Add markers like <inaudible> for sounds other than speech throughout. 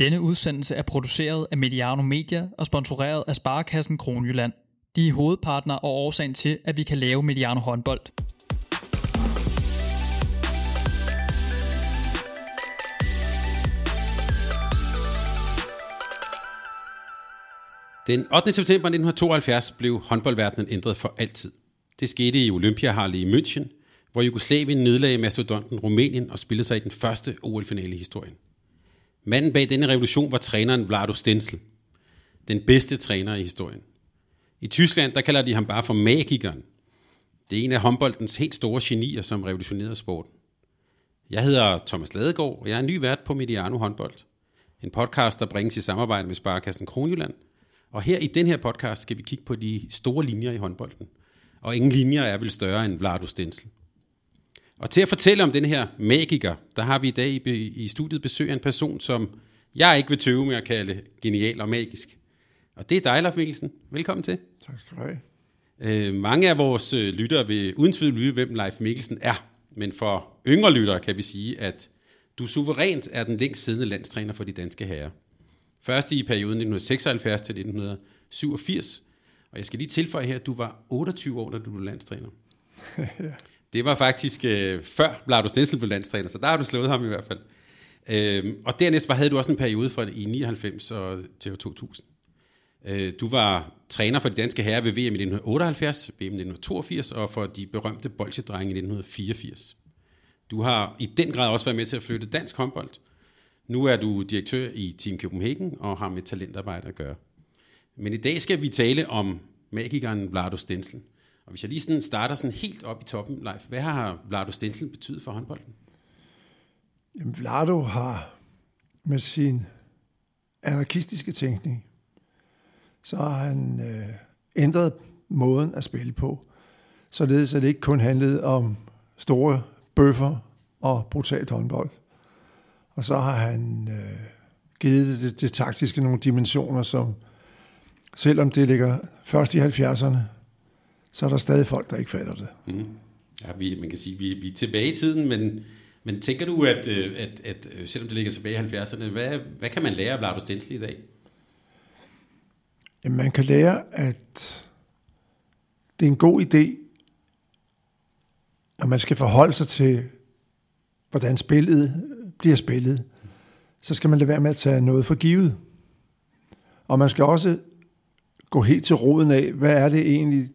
Denne udsendelse er produceret af Mediano Media og sponsoreret af Sparekassen Kronjylland. De er hovedpartner og årsagen til, at vi kan lave Mediano håndbold. Den 8. september 1972 blev håndboldverdenen ændret for altid. Det skete i Olympiahalle i München, hvor Jugoslavien nedlagde mastodonten Rumænien og spillede sig i den første OL-finale i historien. Manden bag denne revolution var træneren Vlado Stensel. Den bedste træner i historien. I Tyskland, der kalder de ham bare for magikeren. Det er en af håndboldens helt store genier, som revolutionerede sporten. Jeg hedder Thomas Ladegaard, og jeg er ny vært på Mediano Håndbold. En podcast, der bringes i samarbejde med Sparkassen Kronjylland. Og her i den her podcast skal vi kigge på de store linjer i håndbolden. Og ingen linjer er vel større end Vlado Stensel. Og til at fortælle om den her magiker, der har vi i dag i, i studiet besøg af en person, som jeg ikke vil tøve med at kalde genial og magisk. Og det er dig, Leif Mikkelsen. Velkommen til. Tak skal du have. Øh, mange af vores øh, lyttere vil uden tvivl vide, hvem Leif Mikkelsen er. Men for yngre lyttere kan vi sige, at du suverænt er den længst siddende landstræner for de danske herrer. Først i perioden 1976 til 1987. Og jeg skal lige tilføje her, at du var 28 år, da du blev landstræner. <laughs> Det var faktisk øh, før Vlado Stensel blev landstræner, så der har du slået ham i hvert fald. Øh, og dernæst var, havde du også en periode fra i 99 og til 2000. Øh, du var træner for de danske herrer ved VM i 1978, VM i 1982 og for de berømte bolsjedrenge i 1984. Du har i den grad også været med til at flytte dansk håndbold. Nu er du direktør i Team Copenhagen og har med talentarbejde at gøre. Men i dag skal vi tale om magikeren Vlado Stensel. Og hvis jeg lige sådan starter sådan helt op i toppen, Leif, hvad har Vlado Stensel betydet for håndbolden? Jamen, Vlado har med sin anarkistiske tænkning, så har han øh, ændret måden at spille på, således at det ikke kun handlede om store bøffer og brutalt håndbold. Og så har han øh, givet det, det taktiske nogle dimensioner, som selvom det ligger først i 70'erne, så er der stadig folk, der ikke fatter det. Mm. Ja, vi, man kan sige, vi, vi er tilbage i tiden, men, men tænker du, at, øh, at, at, at selvom det ligger tilbage i 70'erne, hvad, hvad kan man lære af Vlado Stensli i dag? Jamen, man kan lære, at det er en god idé, når man skal forholde sig til, hvordan spillet bliver spillet, så skal man lade være med at tage noget for givet. Og man skal også gå helt til roden af, hvad er det egentlig,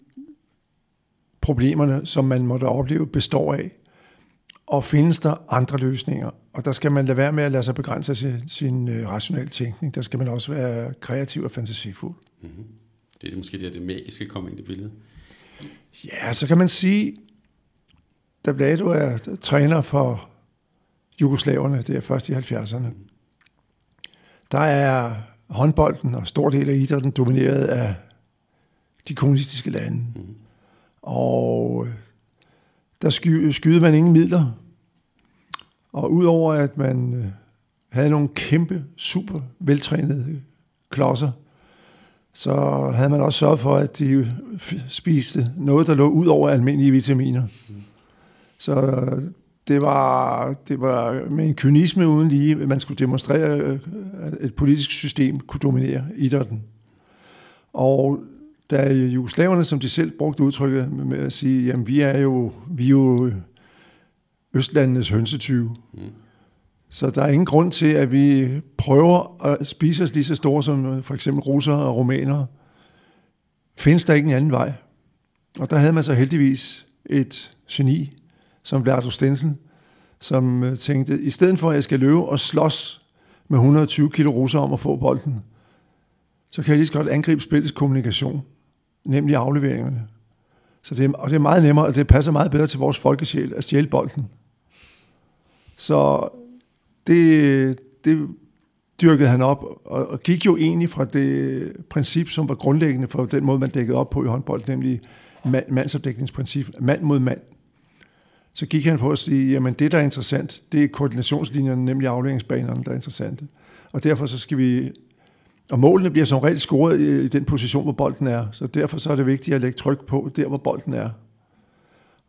problemerne, som man måtte opleve, består af. Og findes der andre løsninger? Og der skal man lade være med at lade sig begrænse af sin, sin øh, rationelle tænkning. Der skal man også være kreativ og fantasifuld. Mm-hmm. Det er måske det, det magiske kommer ind i billedet. Ja, så kan man sige, da Vlado er træner for jugoslaverne, det er først i 70'erne, der er håndbolden og stor del af idrætten domineret af de kommunistiske lande. Mm. Og øh, der sky, skyede man ingen midler. Og udover at man øh, havde nogle kæmpe, super veltrænede øh, klodser, så havde man også sørget for, at de spiste noget, der lå ud over almindelige vitaminer. Så det var, det var med en kynisme uden lige, at man skulle demonstrere, at et politisk system kunne dominere idrætten. Og da jugoslaverne, som de selv brugte udtrykket med at sige, jamen vi er jo, vi er jo Østlandenes hønsetyve. Mm. Så der er ingen grund til, at vi prøver at spise os lige så store som for eksempel russere og rumænere. Findes der ikke en anden vej? Og der havde man så heldigvis et geni, som Vlado Stensen, som øh, tænkte, i stedet for at jeg skal løbe og slås med 120 kilo russer om at få bolden, så kan jeg lige så godt angribe spillets kommunikation nemlig afleveringerne. Så det er, og det er meget nemmere, og det passer meget bedre til vores folkesjæl at stjæle bolden. Så det, det dyrkede han op, og, og gik jo egentlig fra det princip, som var grundlæggende for den måde, man dækkede op på i håndbold, nemlig mand, mandsopdækningsprincip, mand mod mand. Så gik han på at sige, jamen det, der er interessant, det er koordinationslinjerne, nemlig afleveringsbanerne, der er interessante. Og derfor så skal vi og målene bliver som regel scoret i, i den position, hvor bolden er. Så derfor så er det vigtigt at lægge tryk på der, hvor bolden er.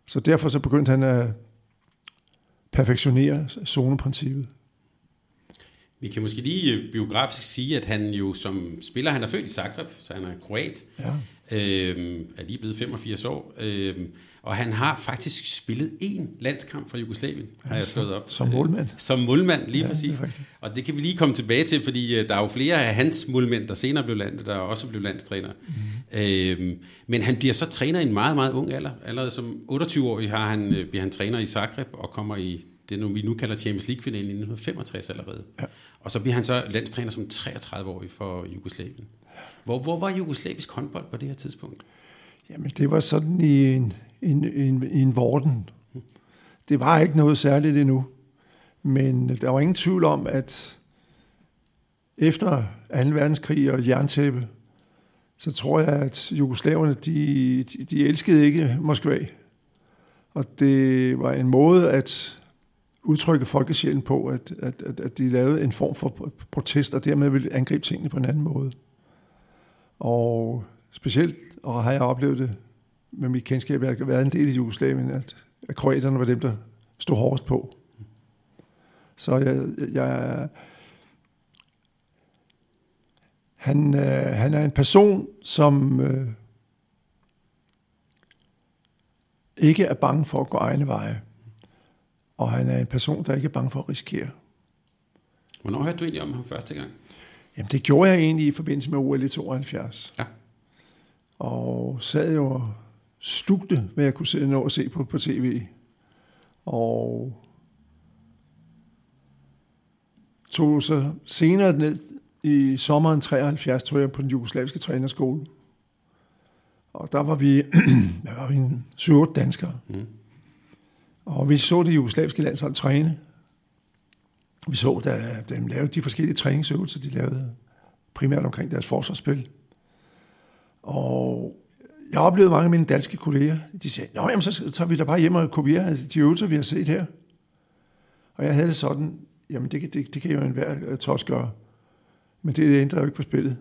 Så derfor så begyndte han at perfektionere zoneprincippet. Vi kan måske lige øh, biografisk sige, at han jo som spiller, han er født i Zagreb, så han er kroat, ja. øhm, er lige blevet 85 år, øhm, og han har faktisk spillet én landskamp for Jugoslavien, har jeg slået op. Som målmand. Øh, som målmand, lige ja, præcis. Det og det kan vi lige komme tilbage til, fordi øh, der er jo flere af hans målmænd, der senere blev landet, der også blev landstræner. Mm. Øhm, men han bliver så træner i en meget, meget ung alder. Allerede som 28-årig har han, øh, bliver han træner i Zagreb og kommer i det, vi nu kalder Champions League-finalen i 1965 allerede. Ja. Og så bliver han så landstræner som 33-årig for Jugoslavien. Hvor, hvor var jugoslavisk håndbold på det her tidspunkt? Jamen, det var sådan i en, en, en, en vorden. Det var ikke noget særligt endnu. Men der var ingen tvivl om, at efter 2. verdenskrig og jerntæppe, så tror jeg, at jugoslaverne, de, de, de elskede ikke Moskva. Og det var en måde at udtrykke folkesjælen på, at, at, at, at de lavede en form for protest, og dermed ville angribe tingene på en anden måde. Og specielt, og har jeg oplevet det med mit kendskab, jeg har været en del i Jugoslavien, at, at kroaterne var dem, der stod hårdest på. Så jeg, jeg han, øh, han er en person, som øh, ikke er bange for at gå egne veje. Og han er en person, der ikke er bange for at risikere. Hvornår hørte du egentlig om ham første gang? Jamen, det gjorde jeg egentlig i forbindelse med OL i 72. Ja. Og sad jo og stugte, hvad jeg kunne se, nå at se på, på tv. Og tog så senere ned i sommeren 73, tog jeg på den jugoslaviske trænerskole. Og der var vi, <clears throat> der var vi en 7 danskere. Mm. Og vi så det jugoslaviske landshold træne. Vi så, da dem lavede de forskellige træningsøvelser, de lavede primært omkring deres forsvarsspil. Og jeg oplevede mange af mine danske kolleger, de sagde, Nå, jamen, så tager vi da bare hjem og kopierer de øvelser, vi har set her. Og jeg havde det sådan, jamen det, det, det kan jo enhver øh, tos gøre. Men det ændrer jo ikke på spillet.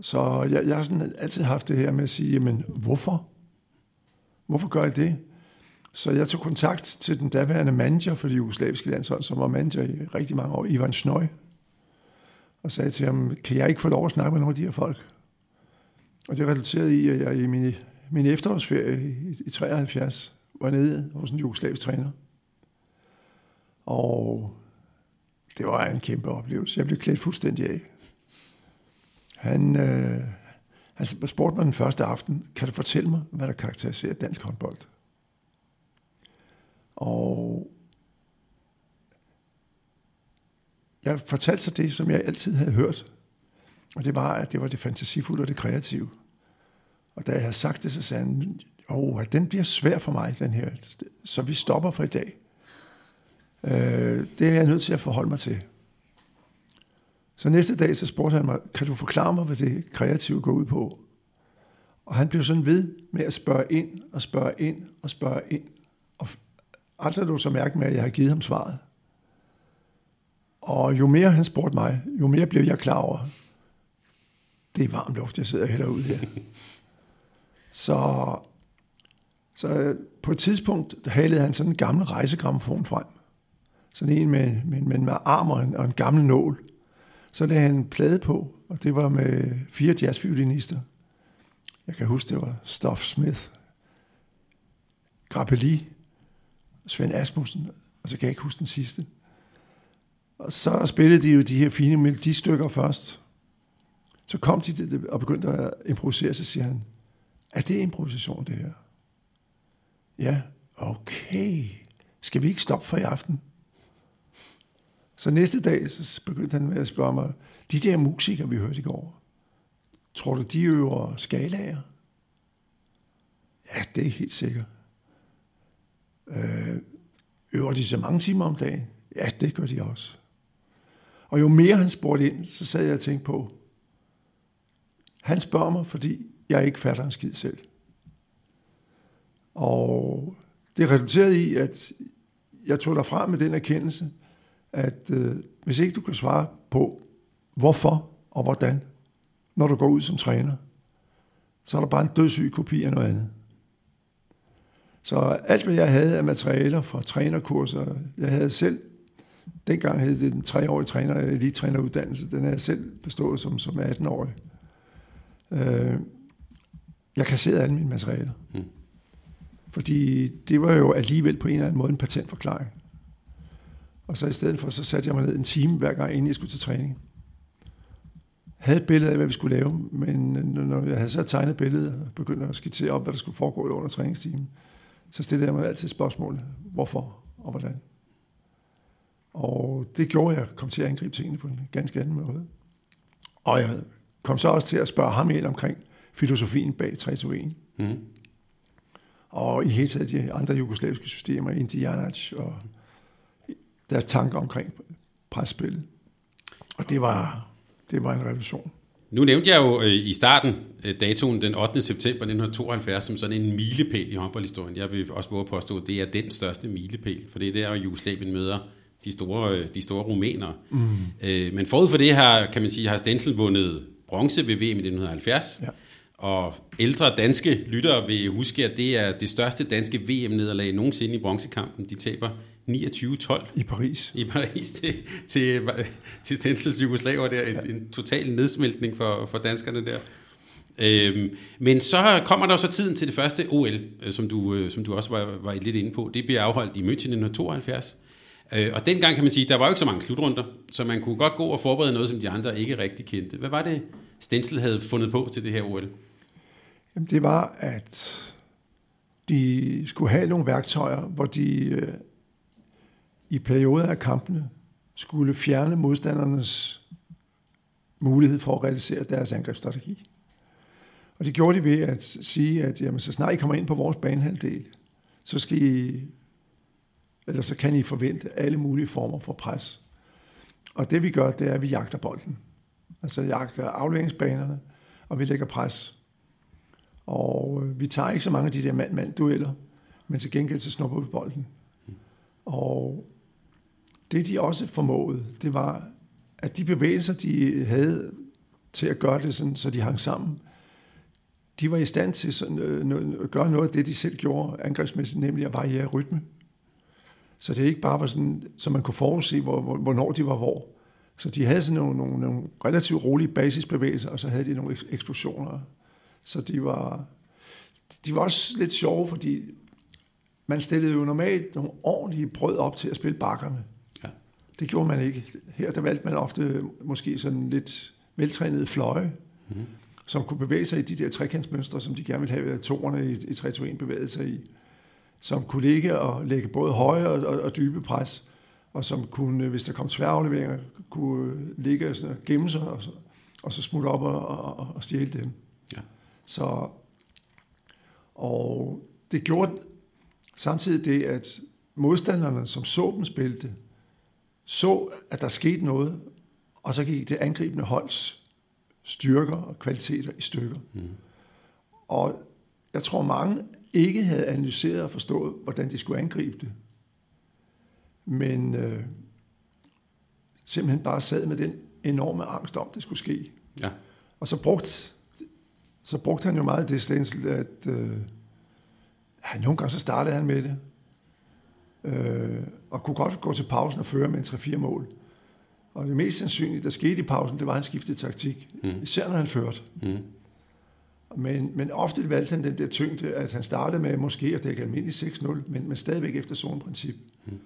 Så jeg, jeg har sådan altid haft det her med at sige, jamen hvorfor? Hvorfor gør jeg det? Så jeg tog kontakt til den daværende manager for det jugoslaviske landshold, som var manager i rigtig mange år, Ivan Snøj, og sagde til ham, kan jeg ikke få lov at snakke med nogle af de her folk? Og det resulterede i, at jeg i min, min efterårsferie i, i 73 var nede hos en jugoslavisk træner. Og det var en kæmpe oplevelse. Jeg blev klædt fuldstændig af. Han, øh, han spurgte mig den første aften, kan du fortælle mig, hvad der karakteriserer dansk håndbold? Og jeg fortalte så det, som jeg altid havde hørt. Og det var, at det var det fantasifulde og det kreative. Og da jeg havde sagt det, så sagde han, åh, oh, den bliver svær for mig, den her. Så vi stopper for i dag. Øh, det er jeg nødt til at forholde mig til. Så næste dag, så spurgte han mig, kan du forklare mig, hvad det kreative går ud på? Og han blev sådan ved med at spørge ind og spørge ind og spørge ind. Og aldrig lå så mærke med, at jeg havde givet ham svaret. Og jo mere han spurgte mig, jo mere blev jeg klar over, det er varm luft, jeg sidder heller ud her. <laughs> Så, så på et tidspunkt halede han sådan en gammel rejsegramfon frem. Sådan en med, med, med, med arm og en, og en gammel nål. Så lagde han en plade på, og det var med fire jazzviolinister. Jeg kan huske, det var Stoff Smith, Grappelli, Svend Asmussen, og så kan jeg ikke huske den sidste. Og så spillede de jo de her fine melodistykker først. Så kom de og begyndte at improvisere, så siger han, er det improvisation det her? Ja, okay. Skal vi ikke stoppe for i aften? Så næste dag, så begyndte han med at spørge mig, de der musikere, vi hørte i går, tror du, de øver skalaer? Ja, det er helt sikkert. Øh, øver de så mange timer om dagen? Ja, det gør de også. Og jo mere han spurgte ind, så sad jeg og tænkte på, han spørger mig, fordi jeg ikke fatter en skid selv. Og det resulterede i, at jeg tog derfra med den erkendelse, at øh, hvis ikke du kan svare på, hvorfor og hvordan, når du går ud som træner, så er der bare en dødssyg kopi af noget andet. Så alt, hvad jeg havde af materialer fra trænerkurser, jeg havde selv dengang hed det den treårige træner, lige træneruddannelse, Den havde jeg selv bestået som, som 18-årig. Øh, jeg kasserede alle mine materialer. Mm. Fordi det var jo alligevel på en eller anden måde en patentforklaring. Og så i stedet for, så satte jeg mig ned en time hver gang, inden jeg skulle til træning. Havde et billede af, hvad vi skulle lave, men når jeg havde så tegnet billedet og begyndte at skitsere op, hvad der skulle foregå under træningstimen, så stillede jeg mig altid spørgsmålet, hvorfor og hvordan. Og det gjorde, jeg kom til at angribe tingene på en ganske anden måde. Og jeg kom så også til at spørge ham ind omkring filosofien bag 3 mm. Og i hele taget de andre jugoslaviske systemer, Indianac og deres tanker omkring presspillet. Og det var, det var en revolution. Nu nævnte jeg jo øh, i starten øh, datoen den 8. september 1972 som sådan en milepæl i håndboldhistorien. Jeg vil også våge påstå, at det er den største milepæl, for det er der, Jugoslavien møder de store, øh, de store rumænere. Mm. Men forud for det har, kan man sige, har Stensel vundet bronze ved VM i 1970. Ja. Og ældre danske lyttere vil huske, at det er det største danske VM-nederlag nogensinde i bronzekampen. De taber 29-12. I Paris. I Paris til, til, til Stensels Jugoslaver der. Ja. En, en total nedsmeltning for, for danskerne der. Øhm, men så kommer der så tiden til det første OL, øh, som du, øh, som du også var, var lidt inde på. Det bliver afholdt i München 1972. Øh, og dengang kan man sige, der var jo ikke så mange slutrunder, så man kunne godt gå og forberede noget, som de andre ikke rigtig kendte. Hvad var det, Stensel havde fundet på til det her OL? Jamen, det var, at de skulle have nogle værktøjer, hvor de øh, i perioder af kampene skulle fjerne modstandernes mulighed for at realisere deres angrebsstrategi. Og det gjorde de ved at sige, at jamen, så snart I kommer ind på vores banehalvdel, så skal I, eller så kan I forvente alle mulige former for pres. Og det vi gør, det er, at vi jagter bolden. Altså jagter afleveringsbanerne, og vi lægger pres. Og øh, vi tager ikke så mange af de der mand-mand-dueller, men til gengæld så snupper vi bolden. Og det de også formåede, det var, at de bevægelser, de havde til at gøre det sådan, så de hang sammen, de var i stand til sådan, øh, at gøre noget af det, de selv gjorde angrebsmæssigt, nemlig at variere rytme. Så det ikke bare var sådan, så man kunne forudse, hvor, hvor, hvornår de var hvor. Så de havde sådan nogle, nogle, nogle relativt rolige basisbevægelser, og så havde de nogle eksplosioner. Så de var, de var også lidt sjove, fordi man stillede jo normalt nogle ordentlige brød op til at spille bakkerne. Det gjorde man ikke. Her der valgte man ofte måske sådan lidt veltrænede fløje, mm. som kunne bevæge sig i de der trekantsmønstre, som de gerne ville have, at toerne i, i 3-2-1 bevægede sig i. Som kunne ligge og lægge både høje og, og, og dybe pres, og som kunne, hvis der kom tværafleveringer, kunne ligge og, sådan, og gemme sig, og så, og så smutte op og, og, og stjæle dem. Ja. Så, og det gjorde samtidig det, at modstanderne, som så dem spille så, at der skete noget, og så gik det angribende holds styrker og kvaliteter i stykker. Mm. Og jeg tror, mange ikke havde analyseret og forstået, hvordan de skulle angribe det. Men øh, simpelthen bare sad med den enorme angst om, det skulle ske. Ja. Og så brugte, så brugte han jo meget det slændsel, at øh, ja, nogle gange så startede han med det, øh, og kunne godt gå til pausen og føre med en 3-4 mål. Og det mest sandsynlige, der skete i pausen, det var, at han skiftede taktik. Mm. Især når han førte. Mm. Men, men ofte valgte han den der tyngde, at han startede med måske at dække almindelig 6-0, men, men stadigvæk efter zoneprincip. Mm.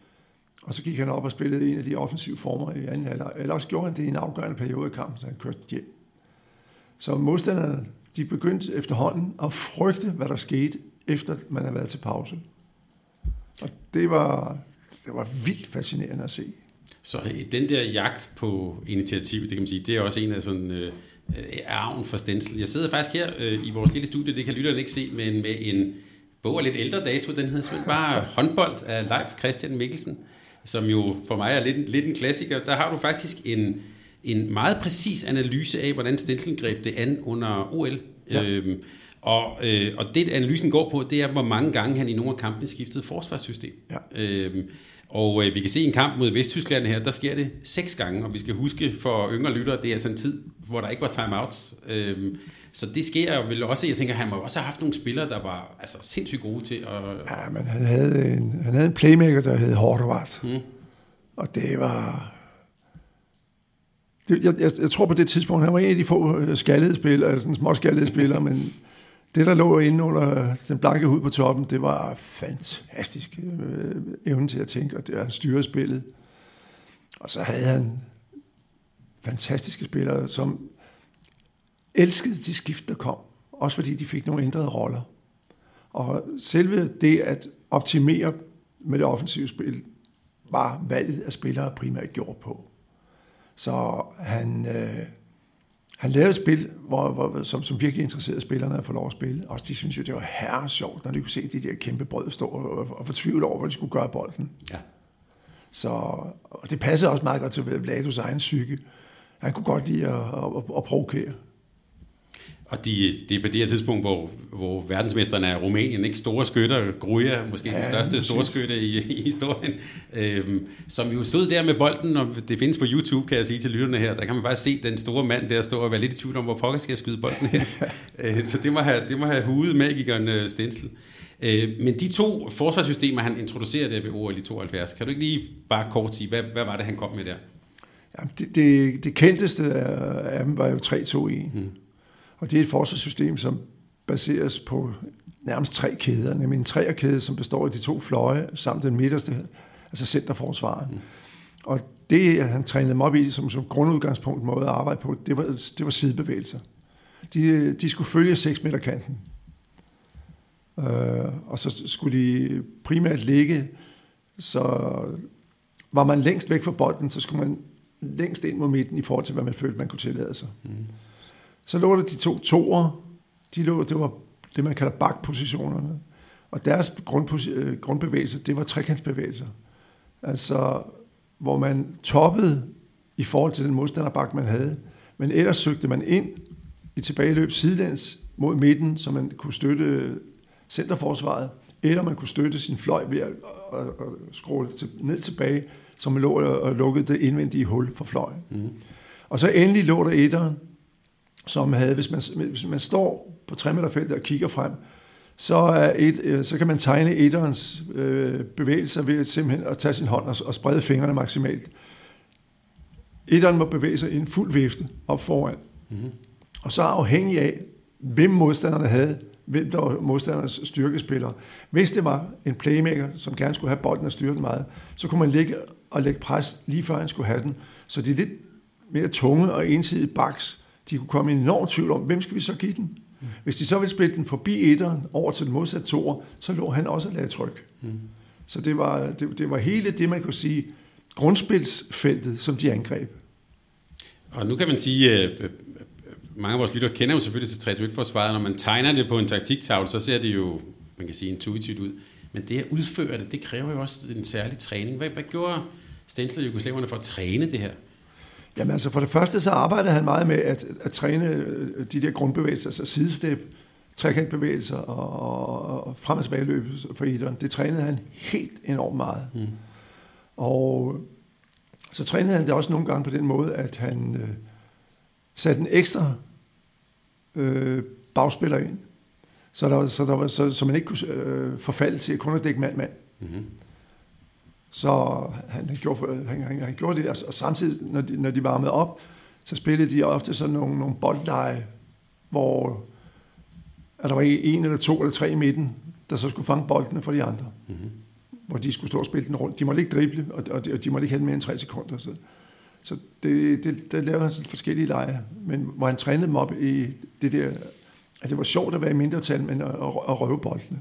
Og så gik han op og spillede en af de offensive former i anden halvleg. Eller også gjorde han det i en afgørende periode i kampen, så han kørte hjem. Så modstanderne, de begyndte efterhånden at frygte, hvad der skete, efter man havde været til pause. Og det var, det var vildt fascinerende at se. Så den der jagt på initiativ, det kan man sige, det er også en af sådan øh, arven for Stensel. Jeg sidder faktisk her øh, i vores lille studie, det kan lytterne ikke se, men med en bog af lidt ældre dato, den hedder simpelthen bare <laughs> håndbold af Leif Christian Mikkelsen, som jo for mig er lidt, lidt en klassiker. Der har du faktisk en, en meget præcis analyse af, hvordan Stensel greb det an under OL. Ja. Øhm, og, øh, og det analysen går på, det er, hvor mange gange han i nogle af kampene skiftede forsvarssystem. Ja. Øhm, og øh, vi kan se en kamp mod Vesttyskland her, der sker det seks gange, og vi skal huske for yngre lyttere, det er altså en tid, hvor der ikke var timeout. Øhm, så det sker vel også, jeg tænker, han må også have haft nogle spillere, der var altså, sindssygt gode til at... Ja, men han havde en, han havde en playmaker, der hed Horvath. Mm. Og det var... Det, jeg, jeg, jeg tror på det tidspunkt, han var en af de få øh, skaldede spillere, sådan små skaldede spillere, men det, der lå inde under den blanke hud på toppen, det var fantastisk øh, evne til at tænke, og det at styre spillet. Og så havde han fantastiske spillere, som elskede de skift, der kom. Også fordi de fik nogle ændrede roller. Og selve det at optimere med det offensive spil, var valget af spillere primært gjort på. Så han, øh, han lavede et spil, hvor, hvor, som, som virkelig interesserede spillerne at få lov at spille. Og de synes jo, det var herre sjovt, når de kunne se de der kæmpe brød stå og, og fortvivle over, hvor de skulle gøre bolden. Ja. Så og det passede også meget godt til Vladus egen psyke. Han kunne godt lide at, at, at provokere. Og de, det er på det her tidspunkt, hvor, hvor verdensmesteren er Rumænien, ikke store skytter, Gruja, måske ja, den største store skytte i, i historien, øhm, som jo stod der med bolden, og det findes på YouTube, kan jeg sige til lytterne her, der kan man bare se den store mand der stå og være lidt i tvivl om, hvor pokker skal jeg skyde bolden her. <laughs> øh, så det må have, det må have hudet magikeren øh, Stensel. Øh, men de to forsvarssystemer, han introducerede der ved OL i 72, kan du ikke lige bare kort sige, hvad, hvad var det, han kom med der? Det, det, det kendteste af dem var jo 3-2-1. Hmm. Og det er et forsvarssystem, som baseres på nærmest tre kæder, nemlig en træerkæde, som består af de to fløje, samt den midterste, altså centerforsvaren. Mm. Og det, han trænede dem op i som, som grundudgangspunkt måde at arbejde på, det var, det var sidebevægelser. De, de skulle følge 6 meter kanten. Uh, og så skulle de primært ligge, så var man længst væk fra bolden, så skulle man længst ind mod midten i forhold til, hvad man følte, man kunne tillade sig. Mm. Så lå der de to toer, de lå, det var det, man kalder bakpositionerne. Og deres øh, grundbevægelse, grundbevægelser, det var trekantsbevægelser. Altså, hvor man toppede i forhold til den modstanderbak, man havde. Men ellers søgte man ind i tilbageløb sidelæns mod midten, så man kunne støtte centerforsvaret, eller man kunne støtte sin fløj ved at, at, at skrue ned tilbage, man lå og lukkede det indvendige hul for fløjen. Mm. Og så endelig lå der etteren, som havde, hvis man, hvis man står på 3 meter feltet og kigger frem, så, er et, øh, så kan man tegne etterens øh, bevægelser ved at simpelthen at tage sin hånd og, og sprede fingrene maksimalt. Etteren må bevæge sig i en fuld vifte op foran. Mm-hmm. Og så afhængig af, hvem modstanderne havde, hvem der var modstandernes styrkespillere. Hvis det var en playmaker, som gerne skulle have bolden og styre den meget, så kunne man ligge og lægge pres lige før han skulle have den. Så det er lidt mere tunge og ensidige baks, de kunne komme i en enorm tvivl om, hvem skal vi så give den? Mm. Hvis de så ville spille den forbi etteren over til den modsatte toer, så lå han også og lagde tryk. Mm. Så det var, det, det var hele det, man kunne sige, grundspilsfeltet, som de angreb. Og nu kan man sige, at øh, mange af vores lyttere kender jo selvfølgelig til 3 forsvaret Når man tegner det på en taktiktavle, så ser det jo, man kan sige, intuitivt ud. Men det at udføre det, det kræver jo også en særlig træning. Hvad, hvad gjorde Stensler Jugoslaverne for at træne det her? Jamen altså for det første så arbejdede han meget med at, at træne øh, de der grundbevægelser, altså sidestep, trekantbevægelser og, og frem og tilbage løb for idræn. Det trænede han helt enormt meget. Mm. Og så trænede han det også nogle gange på den måde, at han øh, satte en ekstra øh, bagspiller ind, så, der, så, der var, så, så man ikke kunne øh, forfalde til kun at dække mand-mand. Mm-hmm. Så han, han, gjorde, han, han, han gjorde det, og, og samtidig, når de, når de varmede op, så spillede de ofte sådan nogle, nogle boldleje, hvor at der var en eller to eller tre i midten, der så skulle fange boldene for de andre. Mm-hmm. Hvor de skulle stå og spille den rundt. De måtte ikke drible, og, og, de, og de måtte ikke have mere end tre sekunder. Så, så det, det, det lavede han sådan forskellige lejre, men hvor han trænede dem op i det der, at det var sjovt at være i mindretal, men at, at, røve boldene.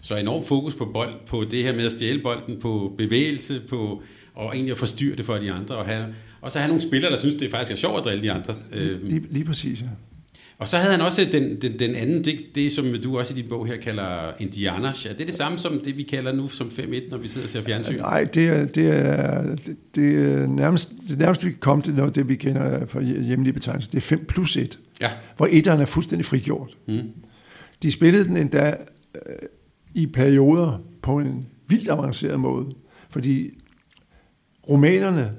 Så enormt fokus på bold, på det her med at stjæle bolden, på bevægelse, på og egentlig at forstyrre det for de andre. Og, have, og så have nogle spillere, der synes, det faktisk er sjovt at drille de andre. Lige, lige, lige præcis, ja. Og så havde han også den, den, den anden, det, det som du også i din bog her kalder indianers. Er det det samme som det, vi kalder nu som 5-1, når vi sidder og ser fjernsyn? Nej, det er, det er, det er nærmest, det nærmest vi kan komme til noget, det vi kender fra hjemlige betegnelser. Det er 5 plus 1, ja. hvor etteren er fuldstændig frigjort. Mm. De spillede den endda øh, i perioder på en vildt avanceret måde, fordi romanerne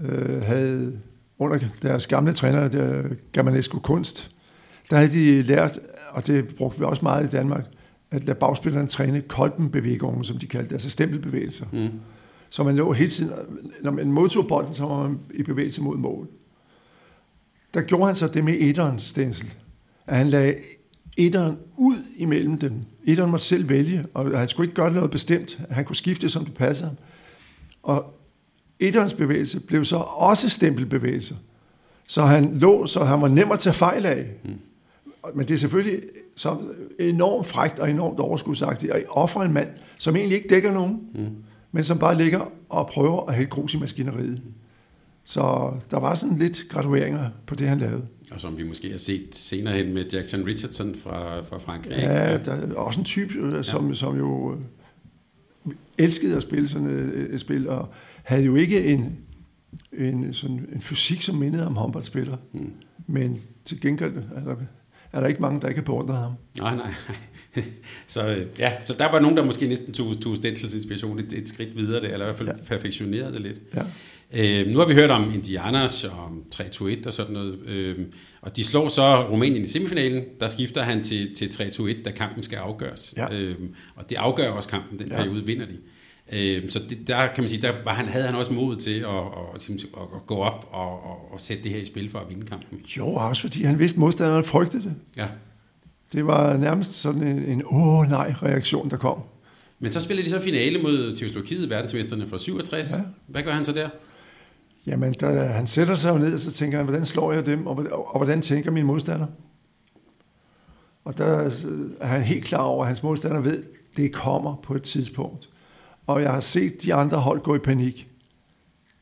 øh, havde under deres gamle træner, der Germanesco Kunst, der havde de lært, og det brugte vi også meget i Danmark, at lade bagspillerne træne kolpenbevægungen, som de kaldte det, altså stempelbevægelser. Mm. Så man lå hele tiden, når man modtog bolden, så var man i bevægelse mod mål. Der gjorde han så det med etterens stensel, at han lagde etteren ud imellem dem. Etteren måtte selv vælge, og han skulle ikke gøre noget bestemt. Han kunne skifte, som det passede ham. Og etterens bevægelse blev så også stempelbevægelser. Så han lå, så han var nem at tage fejl af. Mm. Men det er selvfølgelig så enormt frægt og enormt overskudsagtigt at ofre en mand, som egentlig ikke dækker nogen, mm. men som bare ligger og prøver at hælde grus i maskineriet. Så der var sådan lidt gradueringer på det, han lavede. Og som vi måske har set senere hen med Jackson Richardson fra, fra Frankrig. Ja, der er også en type, øh, som, ja. som jo øh, elskede at spille sådan et spil, og havde jo ikke en, en, sådan en fysik, som mindede om håndboldspiller. Mm. Men til gengæld er der, er der ikke mange, der ikke har beundret ham. Nej, nej, <laughs> så, ja, så der var nogen, der måske næsten tog, tog Stensels inspiration et, et skridt videre, det, eller i hvert fald ja. perfektionerede det lidt. Ja. Øh, nu har vi hørt om Indianas og om 3-2-1 og sådan noget, øh, og de slår så Rumænien i semifinalen. Der skifter han til, til 3-2-1, da kampen skal afgøres. Ja. Øh, og det afgør også kampen, den ja. periode vinder de. Øh, så det, der kan man sige, der var han, havde han også mod til at, at, at, at gå op og, og, og sætte det her i spil for at vinde kampen. Jo, også fordi han vidste, at modstanderne frygtede det. Ja. Det var nærmest sådan en, en åh nej reaktion, der kom. Men så spiller de så finale mod Tjekoslovakiet, verdensmesterne fra 67. Ja. Hvad gør han så der? Jamen, der, han sætter sig jo ned, og så tænker han, hvordan slår jeg dem, og, og, og hvordan tænker min modstander? Og der øh, er han helt klar over, at hans modstander ved, at det kommer på et tidspunkt. Og jeg har set de andre hold gå i panik.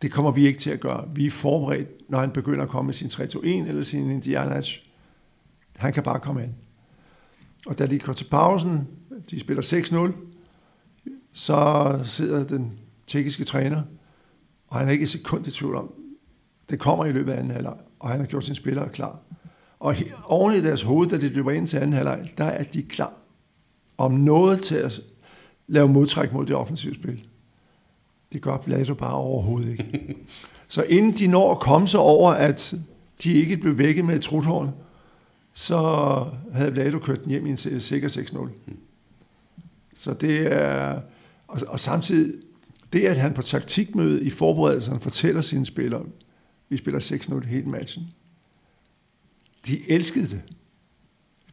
Det kommer vi ikke til at gøre. Vi er forberedt, når han begynder at komme med sin 3-2-1 eller sin Indianas. Han kan bare komme ind. Og da de går til pausen, de spiller 6-0, så sidder den tjekkiske træner, og han er ikke et sekund i tvivl om, det kommer i løbet af anden halvleg, og han har gjort sine spillere klar. Og oven i deres hoved, da de løber ind til anden halvleg, der er de klar om noget til at lave modtræk mod det offensive spil. Det gør Vlado bare overhovedet ikke. <laughs> Så inden de når at komme sig over, at de ikke blev vækket med et truthorn, så havde Vlado kørt den hjem i en sikker 6-0. Så det er... Og, og samtidig, det at han på taktikmødet i forberedelsen fortæller sine spillere, vi spiller 6-0 hele matchen. De elskede det.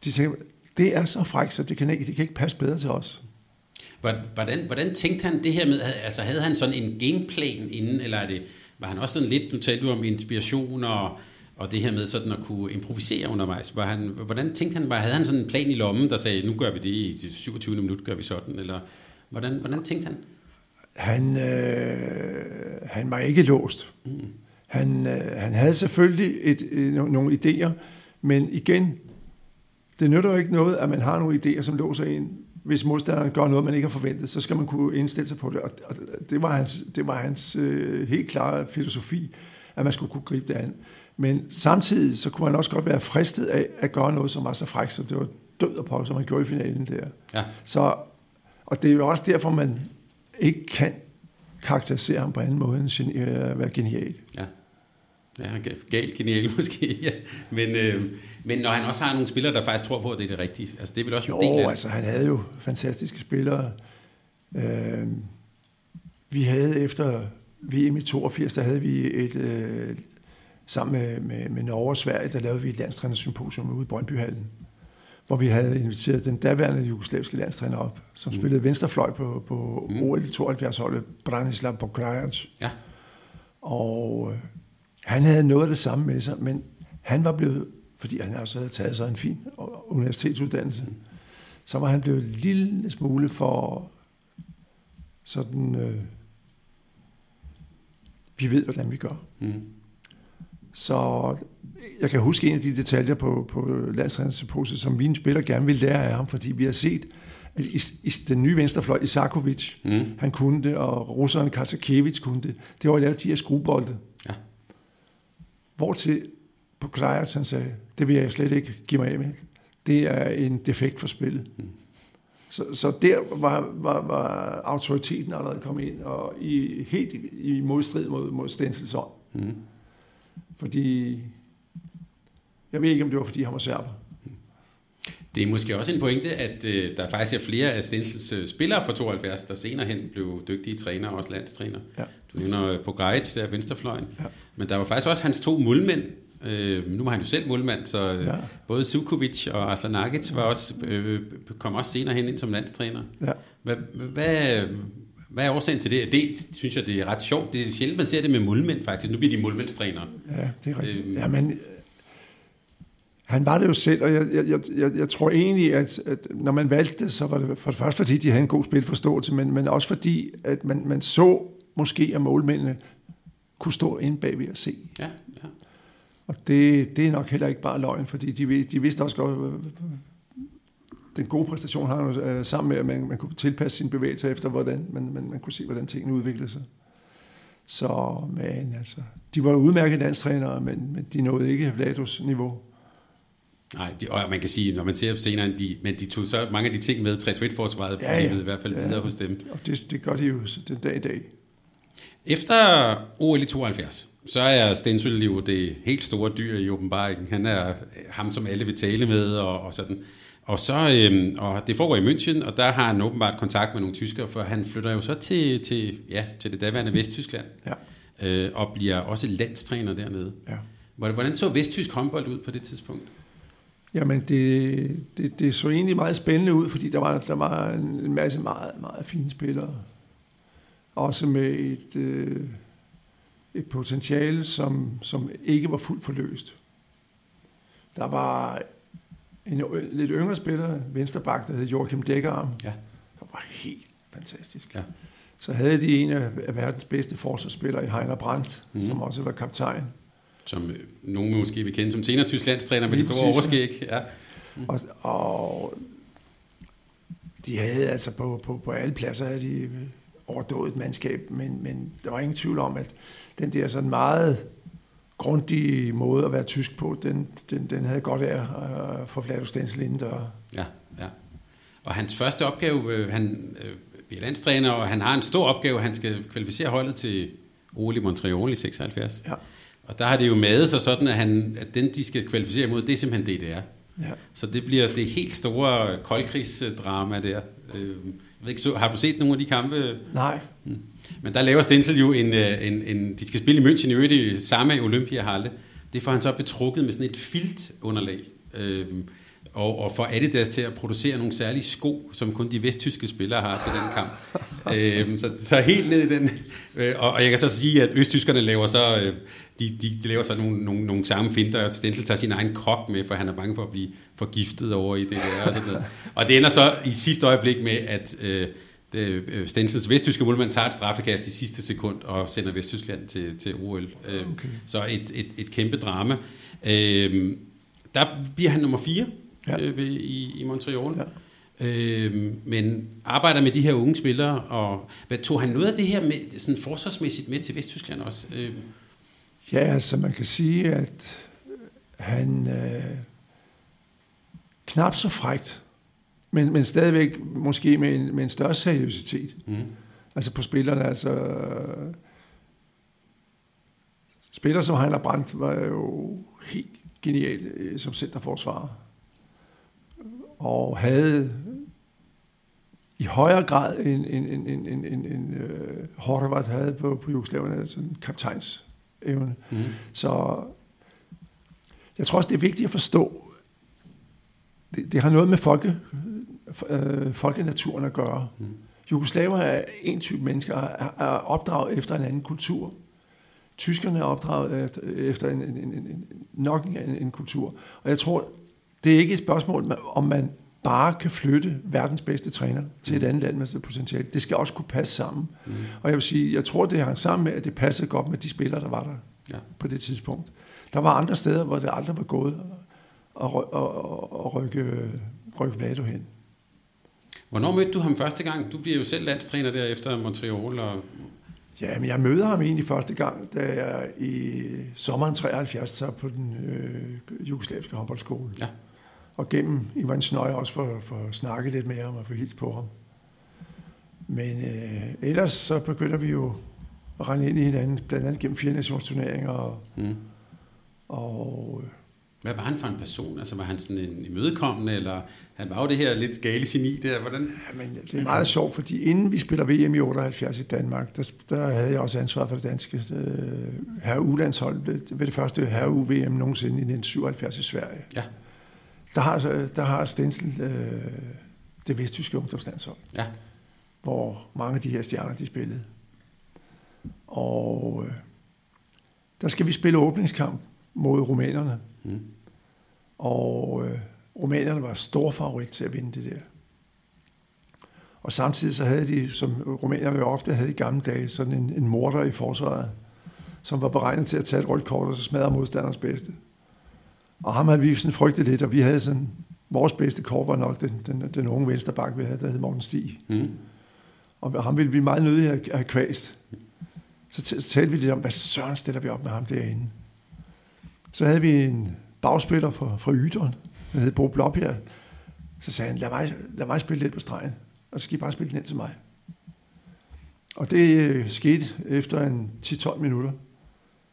De tænkte, det er så frækt, så det kan ikke, det kan ikke passe bedre til os. Hvordan, hvordan tænkte han det her med, altså havde han sådan en gameplan inden, eller er det, var han også sådan lidt, nu talte du om inspiration og, og det her med sådan at kunne improvisere undervejs. Var han, hvordan tænkte han, var, havde han sådan en plan i lommen, der sagde, nu gør vi det i 27. minut, gør vi sådan, eller hvordan, hvordan tænkte han? Han, øh, han var ikke låst. Mm. Han, øh, han havde selvfølgelig et, øh, nogle idéer, men igen, det nytter jo ikke noget, at man har nogle idéer, som låser en hvis modstanderen gør noget, man ikke har forventet, så skal man kunne indstille sig på det. Og, det var hans, det var hans øh, helt klare filosofi, at man skulle kunne gribe det an. Men samtidig så kunne man også godt være fristet af at gøre noget, som var så frækt, som det var død og på, som man gjorde i finalen der. Ja. Så, og det er jo også derfor, man ikke kan karakterisere ham på anden måde end at være genial. Ja. Ja, galt genial <laughs> måske, ja. Men, øh, men når han også har nogle spillere, der faktisk tror på, at det er det rigtige, altså det er vel også jo, en del af altså han havde jo fantastiske spillere. Øh, vi havde efter VM i 82, der havde vi et, øh, sammen med, med, med Norge og Sverige, der lavede vi et landstrænersymposium ude i Brøndbyhallen, hvor vi havde inviteret den daværende jugoslaviske landstræner op, som mm. spillede venstrefløj på, på mm. OL 72-holdet, Branislav Pokrajac. Ja. Og øh, han havde noget af det samme med sig, men han var blevet, fordi han også havde taget sig en fin universitetsuddannelse, så var han blevet en lille smule for sådan, øh, vi ved, hvordan vi gør. Mm. Så jeg kan huske en af de detaljer på, på landstrænersymposiet, som vi spiller gerne vil lære af ham, fordi vi har set, at i, i den nye venstrefløj, Isakovic, mm. han kunne det, og russeren Kasakevich kunne det. Det var at lave de her skruebolde. Ja. Hvor til på Klajac, han sagde, det vil jeg slet ikke give mig af med. Det er en defekt for spillet. Mm. Så, så der var, var, var autoriteten allerede kommet ind, og i, helt i, i modstrid mod, mod Stensels ånd. Mm. Fordi, jeg ved ikke, om det var, fordi han var serber. Det er måske også en pointe, at øh, der faktisk er flere af Stensels øh, spillere fra 72, der senere hen blev dygtige trænere og også landstræner. Ja. Du nævner øh, Pogreitz, der er venstrefløjen. Ja. Men der var faktisk også hans to målmænd. Øh, nu var han jo selv målmand, så øh, Ja. både Sivkovic og Aslanagic var også, øh, kom også senere hen ind som landstræner. Ja. Hvad, hvad, hvad er årsagen til det? Det synes jeg, det er ret sjovt. Det er sjældent, man ser det med målmænd faktisk. Nu bliver de målmændstrænere. Ja, det er rigtigt. Øhm. Ja, men øh, han var det jo selv, og jeg, jeg, jeg, jeg, tror egentlig, at, at når man valgte det, så var det for det første, fordi de havde en god spilforståelse, men, men også fordi, at man, man så måske, at målmændene kunne stå inde bagved og se. Ja, ja. Og det, det er nok heller ikke bare løgn, fordi de, de vidste også godt, den gode præstation har jo øh, sammen med, at man, man kunne tilpasse sine bevægelser efter, hvordan man, man, man kunne se, hvordan tingene udviklede sig. Så, men altså, de var udmærkede landstrænere, men, men de nåede ikke Vlados niveau. Nej, de, og man kan sige, når man ser senere, de, men de tog så mange af de ting med 3-2-1-forsvaret, ja, ja. i hvert fald Ja. videre hos dem. Og det, det gør de jo så den dag i dag. Efter OL i 72, så er Stensøl jo det helt store dyr i åbenbaringen. Han er ham, som alle vil tale med, og, og sådan. Og, så, øhm, og det foregår i München, og der har han åbenbart kontakt med nogle tyskere, for han flytter jo så til, til, ja, til det daværende Vesttyskland, Ja. øh, og bliver også landstræner dernede. Ja. Hvordan så vesttysk håndbold ud på det tidspunkt? Jamen, det, det, det så egentlig meget spændende ud, fordi der var, der var en, en masse meget, meget fine spillere. Også med et, øh, et potentiale, som, som ikke var fuldt forløst. Der var en ø- lidt yngre spiller, vensterbak, der hed Joachim Dækkerarm, Ja. som var helt fantastisk. Ja. Så havde de en af verdens bedste forsvarsspillere i Heiner Brandt, mm. som også var kaptajn. Som øh, nogen måske vil kende som senere tysk landstræner med det store præcis, ja. overskæg. Ja. Og, og de havde altså på, på, på alle pladser havde de overdået mandskab, men, men der var ingen tvivl om, at den der sådan meget grundige måde at være tysk på, den, den, den havde godt af at få Vlado Stensel indendør. Ja, ja. Og hans første opgave, øh, han øh, bliver landstræner, og han har en stor opgave, han skal kvalificere holdet til OL i Montreal i 76. Ja. Og der har det jo madet sig sådan, at, han, at den, de skal kvalificere imod, det er simpelthen DDR. Ja. Så det bliver det helt store koldkrigsdrama der. Øh, Jeg ved ikke, så, har du set nogle af de kampe? Nej, Men der laver Stensel jo en, øh, en, en de skal spille i München i øvrigt i samme Olympiahalle. Det får han så betrukket med sådan et filtunderlag. Øhm, og, og får Adidas til at producere nogle særlige sko, som kun de vesttyske spillere har til den kamp. <laughs> øhm, så, så helt ned i den. Øh, og, og jeg kan så sige, at østtyskerne laver så, øh, de, de, de laver så nogle, nogle, nogle samme finter, og Stensel tager sin egen kok med, for han er bange for at blive forgiftet over i det der. Og, sådan noget. og det ender så i sidste øjeblik med, at øh, det, øh, Stensels vesttyske målmand tager et straffekast i sidste sekund og sender Vesttyskland til, til OL. Øh, Okay. Så et, et, et kæmpe drama. Øh, der bliver han nummer 4 Ja. ja. øh, ved, i, i Montreal. Ja. Øh, men arbejder med de her unge spillere, og hvad, tog han noget af det her med, sådan forsvarsmæssigt med til Vesttyskland også? Øh, Ja, altså man kan sige, at han øh, knap så frægt, men, men stadigvæk måske med en, med en større seriøsitet. mm. Altså på spillerne, altså... øh, Spillere som Heiner Brandt var jo helt genial øh, som centerforsvarer. Og havde i højere grad end, end, end, end, end, end, end uh, Horvath havde på, på Jugoslavien, altså en kaptajns evne. Mm. Så jeg tror også, det er vigtigt at forstå, det, det har noget med folke, øh, folkenaturen at gøre. Mm. Jugoslaver er en type mennesker, er, er opdraget efter en anden kultur. Tyskerne er opdraget et- efter en, en, en, en, nok en, en kultur. Og jeg tror, det er ikke et spørgsmål, om man bare kan flytte verdens bedste træner til et andet land med det potentiale. Det skal også kunne passe sammen. Mm. Og jeg vil sige, jeg tror, det hang sammen med, at det passede godt med de spillere, der var der Ja. på det tidspunkt. Der var andre steder, hvor det aldrig var gået at, ry- at, at rykke, rykke Vlado hen. Hvornår mødte du ham første gang? Du bliver jo selv landstræner der efter Montreal. Og, Ja, men jeg møder ham egentlig første gang, da jeg i sommeren 73 så på den øh, jugoslaviske håndboldskole. Ja. Og gennem Ivan Snøj også for, for at snakke lidt med ham og få hils på ham. Men øh, ellers så begynder vi jo at rende ind i hinanden, blandt andet gennem fire nationsturneringer og, mm. og øh, Hvad var han for en person? Altså var han sådan en imødekommende, eller han var jo det her lidt gale geni der? Hvordan? Ja, men det er meget sjovt, fordi inden vi spiller VM i 78 i Danmark, der, der havde jeg også ansvar for det danske øh, herre-ulandshold ved, det første herre-VM nogensinde i 1977 i Sverige. Ja. Der har, der har Stensel øh, det vesttyske ungdomslandshold, Ja. hvor mange af de her stjerner, de spillede. Og øh, der skal vi spille åbningskamp mod rumænerne. Mm. Og øh, rumænerne var stor favorit til at vinde det der. Og samtidig så havde de, som rumænerne jo ofte havde i gamle dage, sådan en, en morder i forsvaret, som var beregnet til at tage et rødt kort og så smadre modstanderens bedste. Og ham havde vi sådan frygtet lidt, og vi havde sådan, vores bedste kort var nok den, den, den unge vensterbak, vi havde, der hed Morten Stig. Mm. Og ham ville vi meget nødig have, have kvæst. Så, t- så talte vi lidt om, hvad søren stiller vi op med ham derinde. Så havde vi en bagspiller fra, fra Yderen, der hed Bo Blåbjerg. Så sagde han, lad mig, lad mig spille lidt på stregen, og så skal I bare spille den ind til mig. Og det øh, skete efter en 10-12 minutter.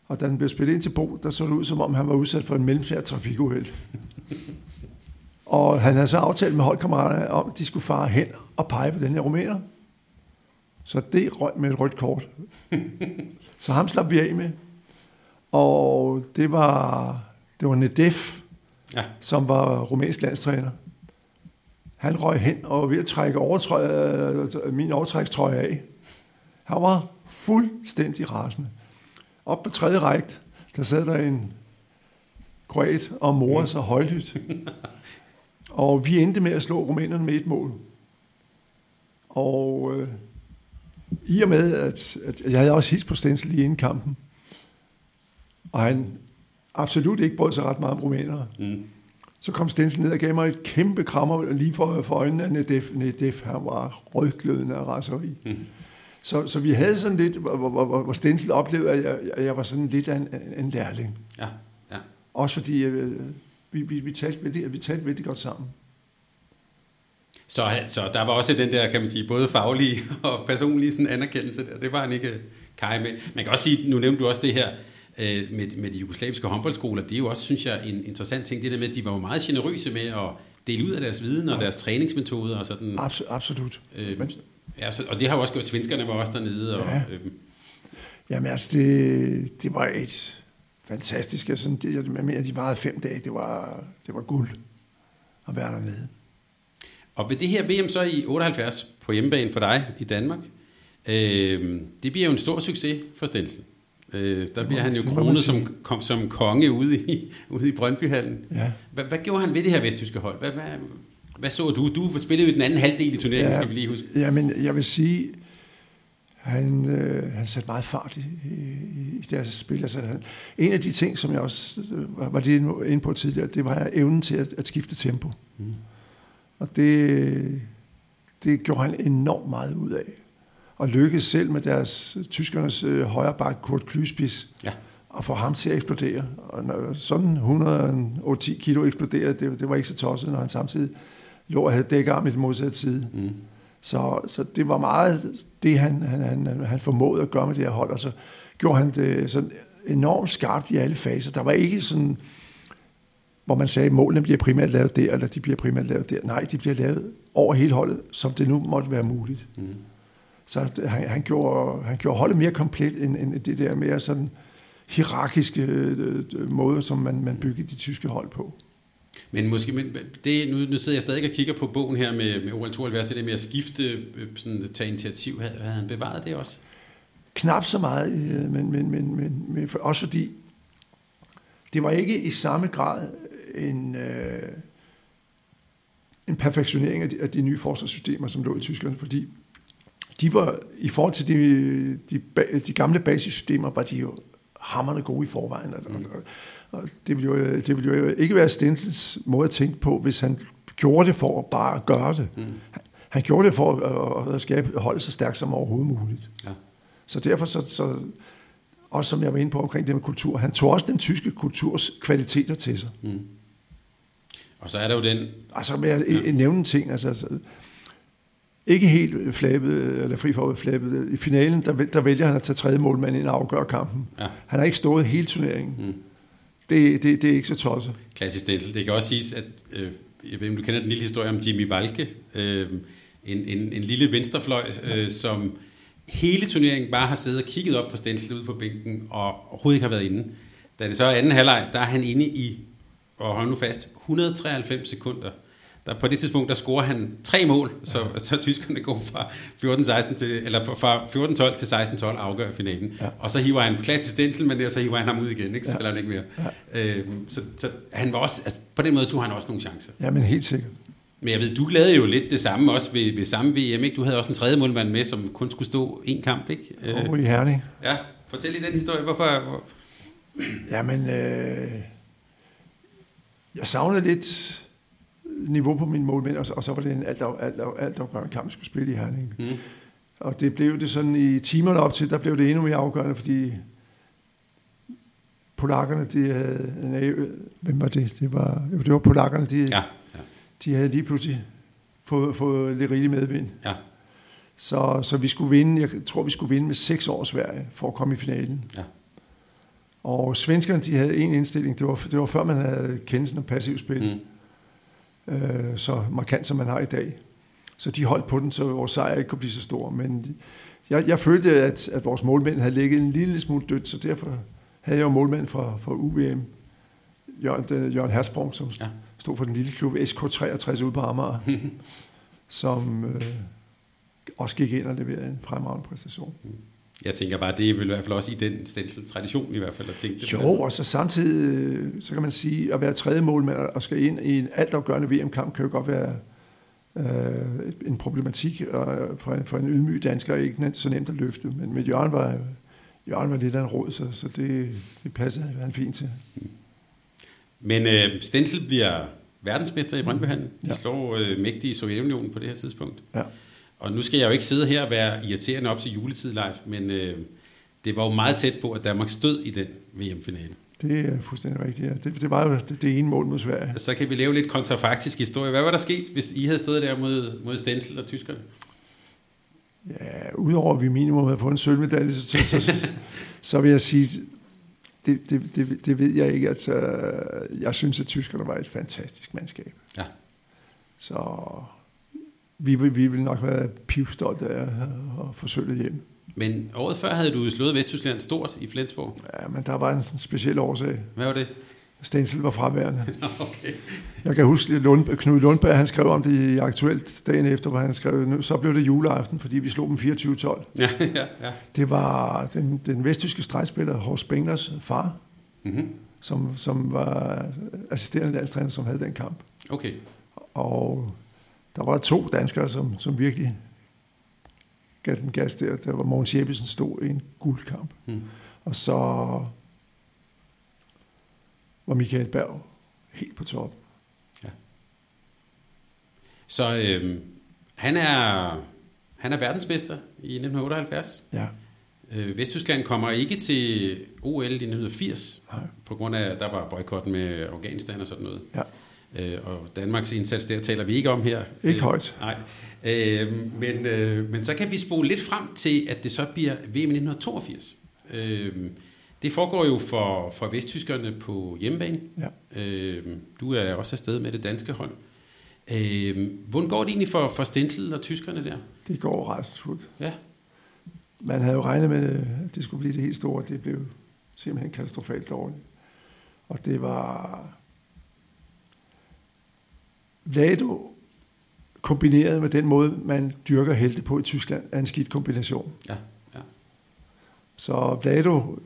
Og da den blev spillet ind til Bo, der så det ud, som om han var udsat for en mellemsvær trafikuheld. <laughs> og han havde så aftalt med holdkammeraterne om, at de skulle fare hen og pege på den her rumæner. Så det røg med et rødt kort. <laughs> så ham slap vi af med. Og det var, det var Nedef, Ja. som var rumænsk landstræner. Han røg hen og var ved at trække øh, min overtrækstrøje af. Han var fuldstændig rasende. Op på tredje række, der sad der en kroat og mor sig højlydt. <laughs> Og vi endte med at slå rumænerne med et mål. Og øh, i og med, at, at jeg havde også hils på Stensel lige inden kampen, og han absolut ikke brød sig ret meget om rumænere, Mm. så kom Stensel ned og gav mig et kæmpe krammer lige for, for øjnene af Nedef. Nedef, han var rødglødende af raseri. Mm. Så, så vi havde sådan lidt, hvor, hvor, hvor, hvor Stensel oplevede, at jeg, at jeg var sådan lidt af en, en lærling. Ja. Ja. Også fordi øh, vi, vi, vi, talte vældig, vi talte vældig godt sammen. Så, så der var også den der, kan man sige, både faglige og personlige sådan anerkendelse der. Det var han ikke kaj med. Man kan også sige, nu nævnte du også det her øh, med, med de jugoslaviske håndboldskoler. Det er jo også, synes jeg, en interessant ting, det der med, at de var jo meget generøse med at dele ud af deres viden og deres træningsmetoder og sådan. Absolut. absolut. Øh, ja, så, og det har jo også gjort, svenskerne var også dernede. Og, Ja. øh, Jamen altså, det, det var et fantastisk, altså, det, jeg mener, de varede fem dage, det var, det var guld at være dernede. Og ved det her VM så i 78 på hjemmebane for dig i Danmark, øh, det bliver jo en stor succes for Stensen. Øh, der bliver han jo kronet som, kom, som konge ude i, <laughs> ude i Brøndbyhallen. Ja. Hvad, hvad gjorde han ved det her vesttyske hold? Hvad, hvad, hvad så du? Du spillede jo den anden halvdel i turneringen, ja. skal vi lige huske. Jamen, jeg vil sige, han, øh, han satte meget fart i, i, i deres spil. Altså, han, en af de ting, som jeg også øh, var, lidt inde på tidligere, det var evnen til at, at skifte tempo. Mm. Og det, det gjorde han enormt meget ud af. Og lykkedes selv med deres tyskernes øh, højre bak, Kurt Klysbis, Ja. at få ham til at eksplodere. Og når sådan 110 kilo eksploderede, det, det var ikke så tosset, når han samtidig lå og havde dækkerarm i den modsatte side. Mm. Så, så det var meget det, han, han, han, han formåede at gøre med det her hold, og så gjorde han det sådan enormt skarpt i alle faser. Der var ikke sådan, hvor man sagde, at målene bliver primært lavet der, eller de bliver primært lavet der. Nej, de bliver lavet over hele holdet, som det nu måtte være muligt. Mm. Så han, han, gjorde, han gjorde holdet mere komplet, end, end det der mere sådan hierarkiske øh, øh, måde, som man, man byggede de tyske hold på. Men måske, men det, nu, nu sidder jeg stadig og kigger på bogen her med, med OL 72, det der med at skifte, øh, sådan, tage initiativ. Havde, havde han bevaret det også? Knap så meget, men, men, men, men, men for- også fordi det var ikke i samme grad en, øh, en perfektionering af de, af de nye forsvarssystemer, som lå i Tyskland, fordi de var, i forhold til de, de, de gamle basissystemer, var de jo hammerne gode i forvejen. Og, og, og det, ville jo, det ville jo ikke være Stensels måde at tænke på, hvis han gjorde det for bare at gøre det. Mm. Han, han gjorde det for at, at skabe holdet så stærkt som overhovedet muligt. Ja. Så derfor, så, så, også som jeg var inde på omkring det med kultur, han tog også den tyske kulturs kvaliteter til sig. Mm. Og så er der jo den... Altså med at ja. nævne ting, altså, altså ikke helt flabet, eller fri for at flabet. I finalen, der, der vælger han at tage tredje målmand ind og afgøre kampen. Ja. Han har ikke stået hele turneringen. Mm. det, det, det er ikke så tosset. Klassisk Denzel. Det kan også siges, at øh, jeg ved om du kender den lille historie om Jimmy Valke, øh, en, en, en lille venstrefløj, øh, som hele turneringen bare har siddet og kigget op på Stensel ude på bænken, og overhovedet ikke har været inde. Da det så er anden halvleg, der er han inde i, og hold nu fast, 193 sekunder. Der, på det tidspunkt, der scorer han tre mål, så, ja. så tyskerne går fra 14-16 til, eller fra 14-12 til 16-12 afgør finalen. Ja. Og så hiver han klassisk Stensel, men der så hiver han ham ud igen, ikke? så ja. spiller han ikke mere. Ja. Øhm, så, så, han var også, altså, på den måde tog han også nogle chancer. Ja, men helt sikkert. Men jeg ved, du lavede jo lidt det samme også ved, ved samme VM, ikke? Du havde også en tredje målmand med, som kun skulle stå en kamp, ikke? Øh, i Herning. Ja, fortæl lige den historie. Hvorfor? Hvor... Jamen, øh, jeg savnede lidt niveau på min målmænd, og så, og så var det en alt, alt, alt, afgørende kamp, vi skulle spille i Herning. Mm. Og det blev det sådan i timerne op til, der blev det endnu mere afgørende, fordi polakkerne, de havde, nej, hvem var det? Det var, jo, det var polakkerne, de, ja, ja. de havde lige pludselig fået, fået lidt rigelig medvind. Ja. Så, så vi skulle vinde, jeg tror, vi skulle vinde med seks år Sverige for at komme i finalen. Ja. Og svenskerne, de havde en indstilling, det var, det var før man havde kendelsen om passiv spil. Mm øh, så markant, som man har i dag. Så de holdt på den, så vores sejr ikke kunne blive så stor. Men jeg, jeg følte, at, at vores målmænd havde ligget en lille smule dødt, så derfor havde jeg jo målmand fra, fra UVM, Jørgen, øh, Jørgen Hersprung, som ja. stod for den lille klub SK63 ude på Amager, <laughs> som øh, også gik ind og leverede en fremragende præstation. Mm. Jeg tænker bare, det er vel i hvert fald også i den stensel tradition i hvert fald at tænke det. Jo, og så samtidig, øh, så kan man sige, at være tredje målmand og skal ind i en altafgørende VM-kamp, kan jo godt være øh, en problematik og for, en, for en ydmyg dansker er ikke så nemt at løfte. Men med Jørgen var, Jørgen var lidt af en råd, så, så det, det passede han fint til. Men øh, Stensel bliver verdensmester i Brøndbyhallen. De ja. slår øh, mægtige Sovjetunionen på det her tidspunkt. Ja. Og nu skal jeg jo ikke sidde her og være irriterende op til juletid live, men øh, det var jo meget tæt på, at Danmark stod i den VM-finale. Det er fuldstændig rigtigt, ja. Det, det var jo det, det ene mål mod Sverige. Så kan vi lave lidt kontrafaktisk historie. Hvad var der sket, hvis I havde stået der mod, mod Stensel og tyskerne? Ja, udover at vi minimum havde fået en sølvmedalje, så, så, så, så vil jeg sige, det, det, det, det ved jeg ikke. Altså, jeg synes, at tyskerne var et fantastisk mandskab. Ja. Så vi, vi vil nok være pivstolte af at sølvet hjem. Men året før havde du slået Vesttyskland stort i Flensborg. Ja, men der var en sådan speciel årsag. Hvad var det? Stensel var fraværende. <laughs> okay. Jeg kan huske, at Lund, Knud Lundberg han skrev om det i Aktuelt dagen efter, hvor han skrev, så blev det juleaften, fordi vi slog dem 24-12. Ja, <laughs> ja, ja. Det var den, den vesttyske stregspiller Horst Spenglers far, mm-hmm. som, som var assisterende landstræner, som havde den kamp. Okay. Og der var to danskere, som, som virkelig gav den gas der. Der var Mogens Jeppesen stod i en guldkamp. Mm. Og så var Michael Berg helt på top. Ja. Så øh, han er han er verdensmester i 1978. Ja. Øh, Vesttyskland kommer ikke til OL i 1980, Nej. på grund af, at der var boykotten med Afghanistan og sådan noget. Ja. Øh, og Danmarks indsats der taler vi ikke om her. Ikke øh, højt. Nej. Øh, men, øh, men så kan vi spole lidt frem til, at det så bliver VM 1982. Øh, det foregår jo for, for vesttyskerne på hjemmebane. Ja. Øh, du er også afsted med det danske hold. Øh, hvordan går det egentlig for, for Stensel og tyskerne der? Det går rejsesfuldt. Ja. Man havde jo regnet med, at det skulle blive det helt store. Det blev simpelthen katastrofalt dårligt. Og det var Lado kombineret med den måde, man dyrker helte på i Tyskland, er en skidt kombination. Ja, ja. Så Vlado,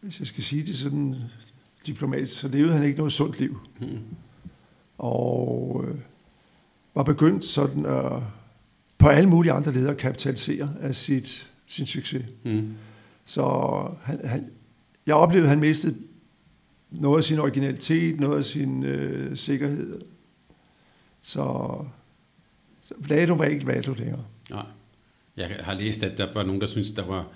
hvis jeg skal sige det sådan diplomatisk, så levede han ikke noget sundt liv. Hmm. Og øh, var begyndt sådan at på alle mulige andre ledere kapitalisere af sit, sin succes. Hmm. Så han, han, jeg oplevede, at han mistede noget af sin originalitet, noget af sin øh, sikkerhed så, så Vlado var ikke Vlado længere. Nej. Jeg har læst, at der var nogen, der synes der var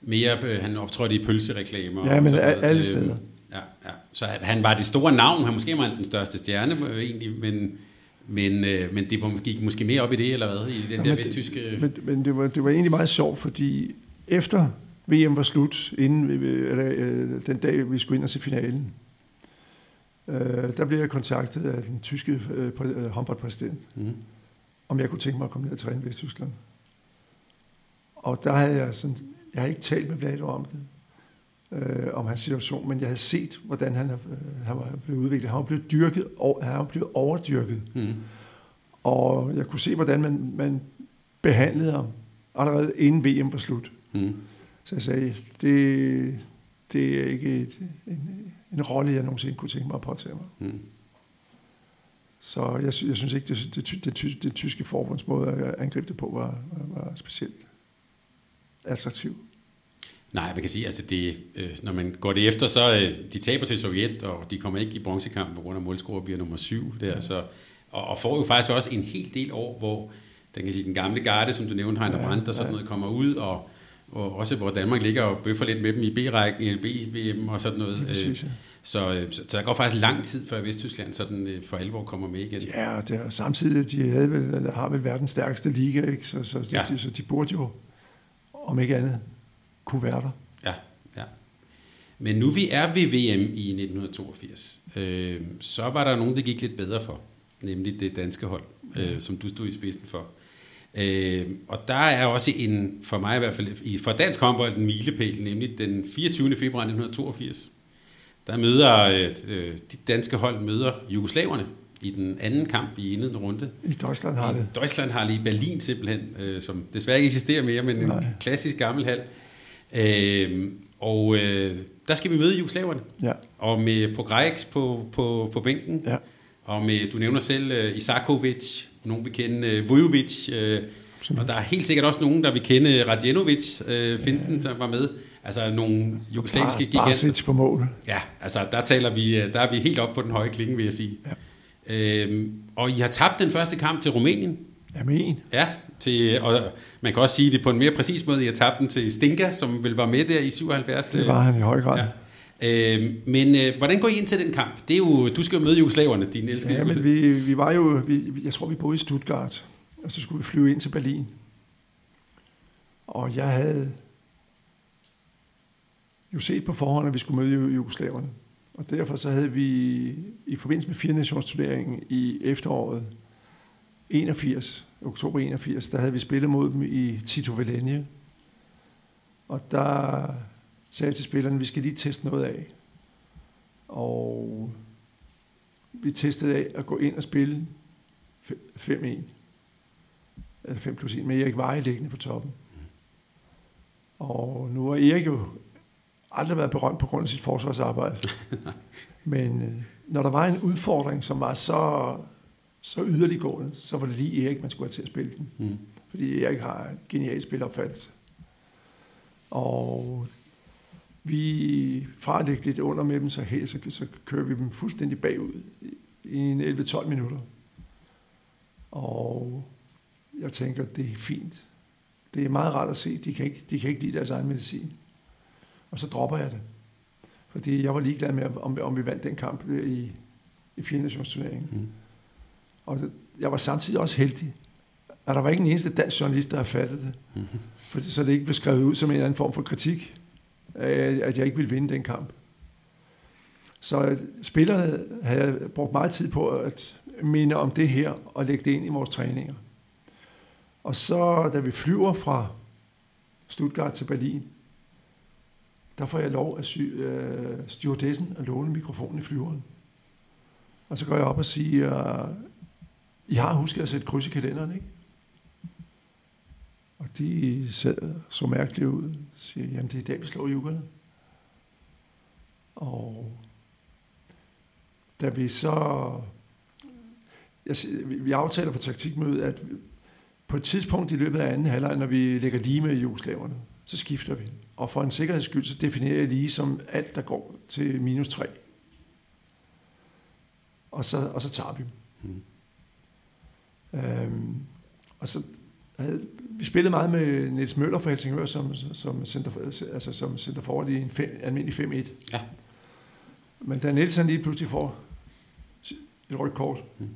mere, øh, han optrådte i pølsereklamer. Ja, men alle øh, steder. Ja, ja. Så han var det store navn, han måske var den største stjerne øh, egentlig, men, men, men det gik måske mere op i det, eller hvad, i den ja, der vesttyske... Men, men det, var, det var egentlig meget sjovt, fordi efter VM var slut, inden vi, eller, den dag, vi skulle ind og se finalen, øh, der blev jeg kontaktet af den tyske øh, øh, håndboldpræsident, Mm. om jeg kunne tænke mig at komme ned og træne i Vesttyskland. Og der havde jeg sådan, jeg havde ikke talt med Blado om det, øh, om hans situation, men jeg havde set, hvordan han, øh, han var blevet udviklet. Han var blevet dyrket, og han var blevet overdyrket. Mm. Og jeg kunne se, hvordan man, man behandlede ham allerede inden VM var slut. Mm. Så jeg sagde, det, det er ikke et, en, en rolle, jeg nogensinde kunne tænke mig at påtage mig. Mm. Så jeg, jeg synes ikke, det, det, det, ty- det tyske forbunds måde at angribe det på var, var, var specielt attraktiv. Nej, man kan sige, altså det, øh, når man går det efter, så øh, de taber til Sovjet, og de kommer ikke i bronzekampen på grund af målscorer bliver nummer syv der, så, og, og får jo faktisk også en hel del år, hvor den, kan sige, den gamle garde, som du nævnte, Heiner Ja, Brandt og sådan ja. noget, kommer ud, og, og også hvor Danmark ligger og bøffer lidt med dem i B-rækken, i B-VM og sådan noget. Præcis, Øh, ja. så, øh, så, så der går faktisk lang tid, før Vesttyskland sådan øh, for alvor kommer med igen. Ja, og det er, samtidig de havde vel, eller har vel verdens stærkeste liga, ikke? Så, så, Ja. de, så de burde jo, om ikke andet, kunne være der. Ja, ja. Men nu vi er ved VM i 1982, øh, så var der nogen, der gik lidt bedre for, nemlig det danske hold, øh, som du stod i spidsen for. Øh, og der er også en, for mig i hvert fald, i- for dansk håndbold en milepæl, nemlig den 24. februar 1982. Der møder øh, øh, de danske hold møder jugoslaverne i den anden kamp i indledende runde. I Deutschland har det. I Deutschlandhalle i Berlin simpelthen, øh, som desværre ikke eksisterer mere, men en Nej. klassisk gammel hal. Øh, og øh, der skal vi møde jugoslaverne, Ja, og med Pogrejks på, på, på bænken, ja. og med, du nævner selv, øh, Isakovic, nogen vil kende øh, Vujovic, øh, og der er helt sikkert også nogen, der vil kende Radjenovic, øh, finten, som var med. Altså nogle jugoslaviske giganter. Barsic på mål. Ja, altså der taler vi, øh, der er vi helt op på den høje klinge, vil jeg sige. Ja. Øhm, og I har tabt den første kamp til Rumænien. Ja, med en. Ja, til, og man kan også sige det på en mere præcis måde. I har tabt den til Stinka, som vel var med der i 77. Det var han i høj grad. Ja. Øhm, men øh, hvordan går I ind til den kamp? Det er jo, du skal jo møde jugoslaverne, dine elskede Ja, men vi, vi var jo, vi, jeg tror vi boede i Stuttgart, og så skulle vi flyve ind til Berlin. Og jeg havde jo set på forhånd, at vi skulle møde ju- jugoslaverne. Og derfor så havde vi i forbindelse med fire nationsturneringen i efteråret 81, oktober 81, der havde vi spillet mod dem i Tito Velenje. Og der sagde til spillerne, vi skal lige teste noget af. Og vi testede af at gå ind og spille 5-1. Eller 5 plus 1, med Erik Veje liggende på toppen. Og nu har Erik jo aldrig været berømt på grund af sit forsvarsarbejde. <laughs> Men øh, når der var en udfordring, som var så, så yderliggående, så var det lige Erik, man skulle have til at spille den. Mm. Fordi Erik har en genial spilopfattelse. Og vi fra at ligge lidt under med dem, så, helt, så, så kører vi dem fuldstændig bagud i, en 11-12 minutter. Og jeg tænker, det er fint. Det er meget rart at se, de kan ikke, de kan ikke lide deres egen medicin. Og så dropper jeg det. Fordi jeg var ligeglad med, om, om vi vandt den kamp der i, i fire nationsturneringen. Mm. Og det- jeg var samtidig også heldig, at der var ikke en eneste dansk journalist, der havde fattet det. Mm-hmm. For, så det ikke blev skrevet ud som en eller anden form for kritik, Øh, at jeg ikke ville vinde den kamp. Så spillerne havde brugt meget tid på at minde om det her og lægge det ind i vores træninger. Og så da vi flyver fra Stuttgart til Berlin, der får jeg lov af sy- øh, stewardessen at låne mikrofonen i flyveren. Og så går jeg op og siger, I har husket at sætte kryds i kalenderen, ikke? Og de sad så mærkeligt ud og siger, jamen det er i dag, vi slår jukkerne. Og da vi så... Jeg, vi- aftaler på taktikmødet, at på et tidspunkt i løbet af anden halvleg, når vi lægger lige med jugoslaverne, så skifter vi. Og for en sikkerheds skyld, så definerer jeg lige som alt, der går til minus 3. Og så, og så tager vi dem. Mm. Øhm, og så vi spillede meget med Niels Møller fra Helsingør som, som, center, altså som center forward i en fem, almindelig 5-1. Ja. Men da Niels han lige pludselig får et rødt kort, Mm.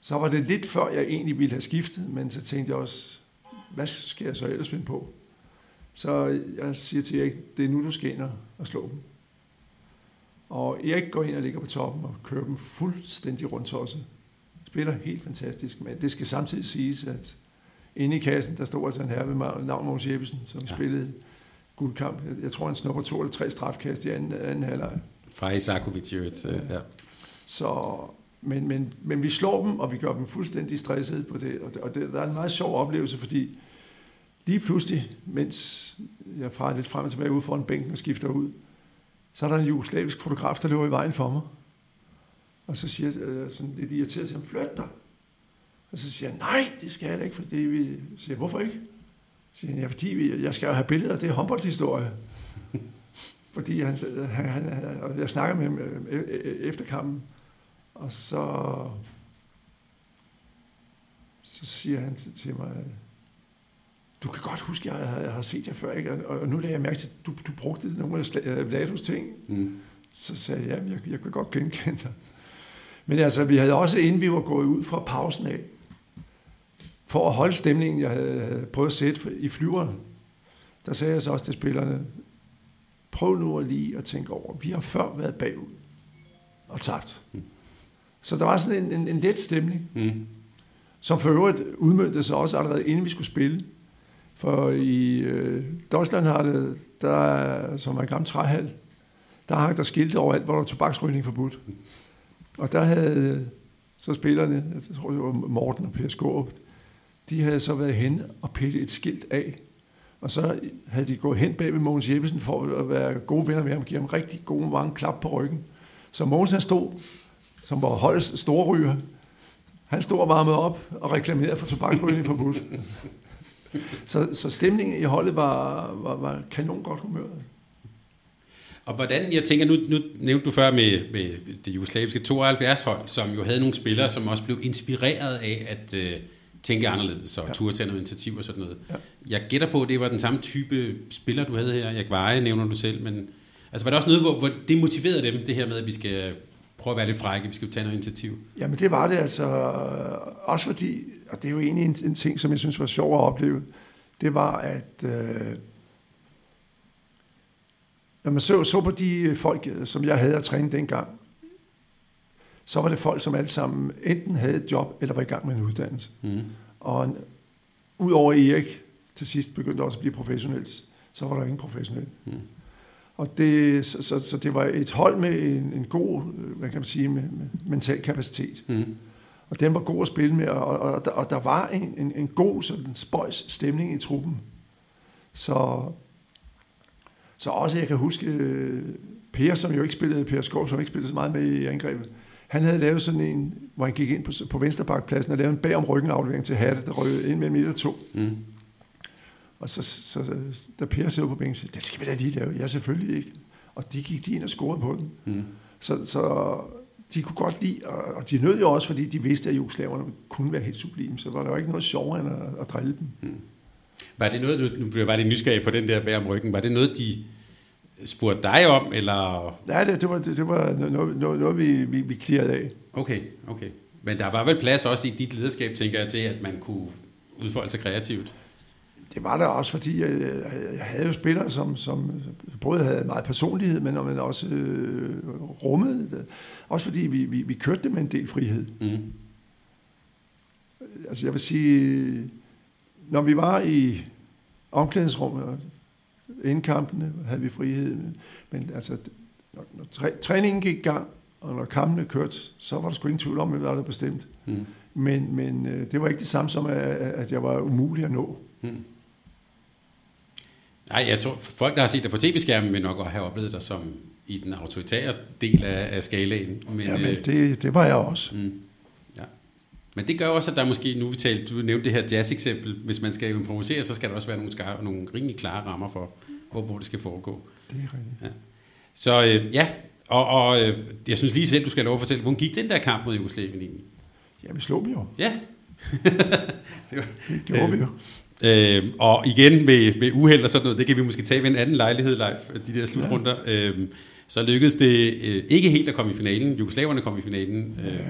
så var det lidt før, jeg egentlig ville have skiftet, men så tænkte jeg også, hvad skal jeg så ellers finde på? Så jeg siger til Erik, det er nu, du skal ind og- og slå dem. Og Erik går ind og ligger på toppen og kører dem fuldstændig rundt også. Spiller helt fantastisk, men det skal samtidig siges, at inde i kassen, der stod altså en herre ved navn Mogens Jeppesen, som ja. spillede guldkamp. Jeg, jeg tror, han snupper to eller tre strafkast i anden, anden halvleg. Fra Isakovic, ja. ja. Så, men, men, men vi slår dem, og vi gør dem fuldstændig stressede på det. Og, det, og det, der er en meget sjov oplevelse, fordi lige pludselig, mens jeg farer lidt frem og tilbage ud foran bænken og skifter ud, så er der en jugoslavisk fotograf, der løber i vejen for mig. Og så siger jeg øh, sådan lidt irriteret til ham, flyt dig. Og så siger jeg, nej, det skal jeg ikke, fordi vi... Så siger hvorfor ikke? Så siger jeg, ja, fordi vi, jeg skal jo have billeder, det er håndboldhistorie. <laughs> fordi han, han, han, og jeg snakker med ham øh, øh, efter kampen, og så, så siger han til, til mig, du kan godt huske, jeg, jeg har set jer før, ikke? Og, nu lader jeg mærke til, at du, du brugte nogle af Latos ting. Mm. Så sagde jeg, at jeg, jeg kan godt genkende dig. Men altså, vi havde også, inden vi var gået ud fra pausen af, for at holde stemningen, jeg havde prøvet at sætte i flyveren, der sagde jeg så også til spillerne, prøv nu at lige at tænke over, vi har før været bagud og tabt. Mm. Så der var sådan en, en, en let stemning, mm. som for øvrigt udmyndte sig også allerede inden vi skulle spille. For i øh, Deutschland har det, der, som er en gammel træhal, der hang der skilte overalt, hvor der var tobaksrygning forbudt. Og der havde øh, så spillerne, jeg tror det var Morten og Per Skåb, de havde så været hen og pillet et skilt af. Og så havde de gået hen bag ved Mogens Jeppesen for at være gode venner med ham, give ham rigtig gode mange klap på ryggen. Så Mogens han stod, som var holdets store ryger, han stod og varmede op og reklamerede for tobakrygning forbudt. Så, så stemningen i holdet var, var, var kanon godt humør. Og hvordan, jeg tænker, nu, nu nævnte du før med, med det jugoslaviske 72-hold, som jo havde nogle spillere, som også blev inspireret af at uh, tænke anderledes og ja. turde tage noget initiativ og sådan noget. Ja. Jeg gætter på, at det var den samme type spiller, du havde her. Jeg veje, nævner du selv, men altså, var det også noget, hvor, hvor det motiverede dem, det her med, at vi skal prøve at være lidt frække, vi skal tage noget initiativ? Jamen det var det altså, også fordi, og det er jo egentlig en, en ting, som jeg synes var sjov at opleve, det var, at øh, når man så, så på de folk, som jeg havde at træne dengang, så var det folk, som alle sammen enten havde et job, eller var i gang med en uddannelse. Mm. Og udover Erik til sidst begyndte også at blive professionel, så var der ingen professionel. Mm. Og det, så, så, så det var et hold med en, en god, hvad kan man sige, med, med mental kapacitet. Mm. Og den var god at spille med, og, og, og, der, og der var en, en, en god sådan spøjs stemning i truppen. Så, så også jeg kan huske, øh, Per, som jo ikke spillede, Per Skov, som ikke spillede så meget med i angrebet, han havde lavet sådan en, hvor han gik ind på, på venstrebakkpladsen og lavede en bag om ryggen aflevering til Hatte, der røg ind mellem et og to. Mm. Og så, så da Per sidder på bænken, siger, det skal vi da lige lave. Ja, selvfølgelig ikke. Og de gik de ind og scorede på den. Mm. Så, så de kunne godt lide, og de nød jo også, fordi de vidste, at jugoslaverne kunne være helt sublime, så var der jo ikke noget sjovere end at, at drille dem. Mm. Var det noget, nu bliver jeg bare lidt nysgerrig på den der bag om ryggen, var det noget, de spurgte dig om, eller? Nej, det, det var, det, det var noget, noget, noget vi, vi, vi klirrede af. Okay, okay. Men der var vel plads også i dit lederskab, tænker jeg, til, at man kunne udfolde sig kreativt? det var der også, fordi jeg, jeg havde jo spillere, som, som både havde meget personlighed, men, men også øh, rummet. Også fordi vi, vi, vi kørte det med en del frihed. Mm. Altså jeg vil sige, når vi var i omklædningsrummet og indkampene, havde vi frihed. Men altså, når, når træ, træningen gik i gang, og når kampene kørte, så var der sgu ingen tvivl om, hvad der bestemt. Mm. Men, men øh, det var ikke det samme som, at, at jeg var umulig at nå. Mm. Nej, jeg tror, folk, der har set dig på tv-skærmen, vil nok have oplevet dig som i den autoritære del af, af skalaen. Men, ja, men øh, det, det var jeg også. Mm. Men det gør også, at der måske, nu vi talte, du nævnte det her jazz-eksempel, hvis man skal improvisere, så skal der også være nogle, skar, nogle rimelig klare rammer for, hvor, hvor det skal foregå. Det er rigtigt. Ja. Så øh, ja, og, og øh, jeg synes lige selv, du skal lov at fortælle, hvordan gik den der kamp mod Jugoslavien egentlig? Ja, vi slog dem jo. Ja. <laughs> det, var, det gjorde øh, vi jo. Øh, og igen med, med uheld og sådan noget, det kan vi måske tage ved en anden lejlighed, live, de der slutrunder. Ja. Øh, så lykkedes det øh, ikke helt at komme i finalen. Jugoslaverne kom i finalen, øh, ja.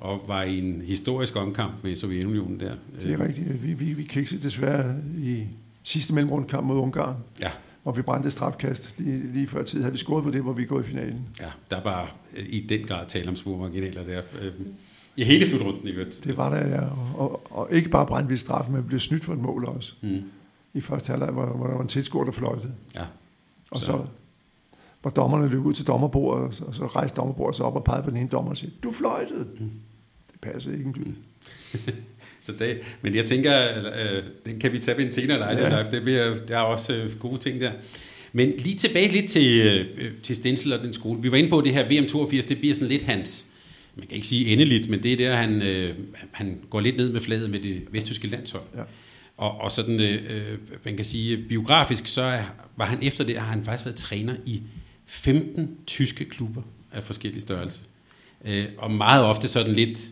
Og var i en historisk omkamp med Sovjetunionen der. Det er rigtigt. Vi, vi, vi kiksede desværre i sidste mellemrundkamp mod Ungarn. Ja. hvor vi brændte strafkast. Lige, lige før tid havde vi scoret på det, hvor vi går i finalen. Ja, der var øh, i den grad tale om små marginaler der. Øh, I hele slutrunden i øvrigt. Det var der, ja. Og, og, og ikke bare brændte vi straf, men blev snydt for et mål også. Mm. I første halvleg, hvor, hvor der var en tilskuer, der fløjtede. Ja. Og så, så hvor dommerne løb ud til dommerbordet, og så, og så rejste dommerbordet sig op og pegede på den ene dommer og sagde, du fløjtede. Mm. Passer ikke en glyd. <laughs> så det, men jeg tænker, øh, den kan vi tage ved en senere lejlighed. Ja. Det bliver, der er også øh, gode ting der. Men lige tilbage lidt til, øh, til Stensel og den skole. Vi var inde på det her VM82, det bliver sådan lidt hans, man kan ikke sige endeligt, men det er der, han, øh, han går lidt ned med fladet med det vesttyske landshold. Ja. Og, og sådan, øh, man kan sige, biografisk, så var han efter det, har han faktisk været træner i 15 tyske klubber af forskellige størrelse. Øh, og meget ofte sådan lidt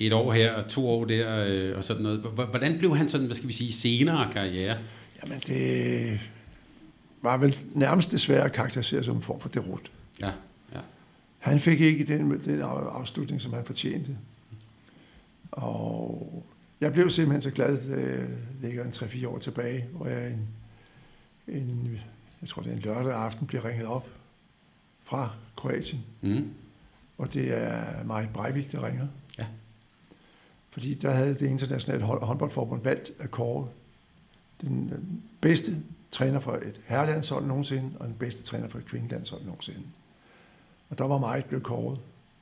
et år her og to år der øh, og sådan noget. Hvordan blev han sådan, hvad skal vi sige, senere karriere? Jamen det var vel nærmest desværre karakteriseret som en form for derut. Ja, ja. Han fik ikke den, den afslutning, som han fortjente. Og jeg blev simpelthen så glad, det ligger en 3-4 år tilbage, hvor jeg en, en, jeg tror det er en lørdag aften, bliver ringet op fra Kroatien. Mm. Og det er Marit Breivik, der ringer. Fordi der havde det internationale håndboldforbund valgt at kåre den bedste træner for et herrelandshold nogensinde, og den bedste træner for et kvindelandshold nogensinde. Og der var meget blevet kåret.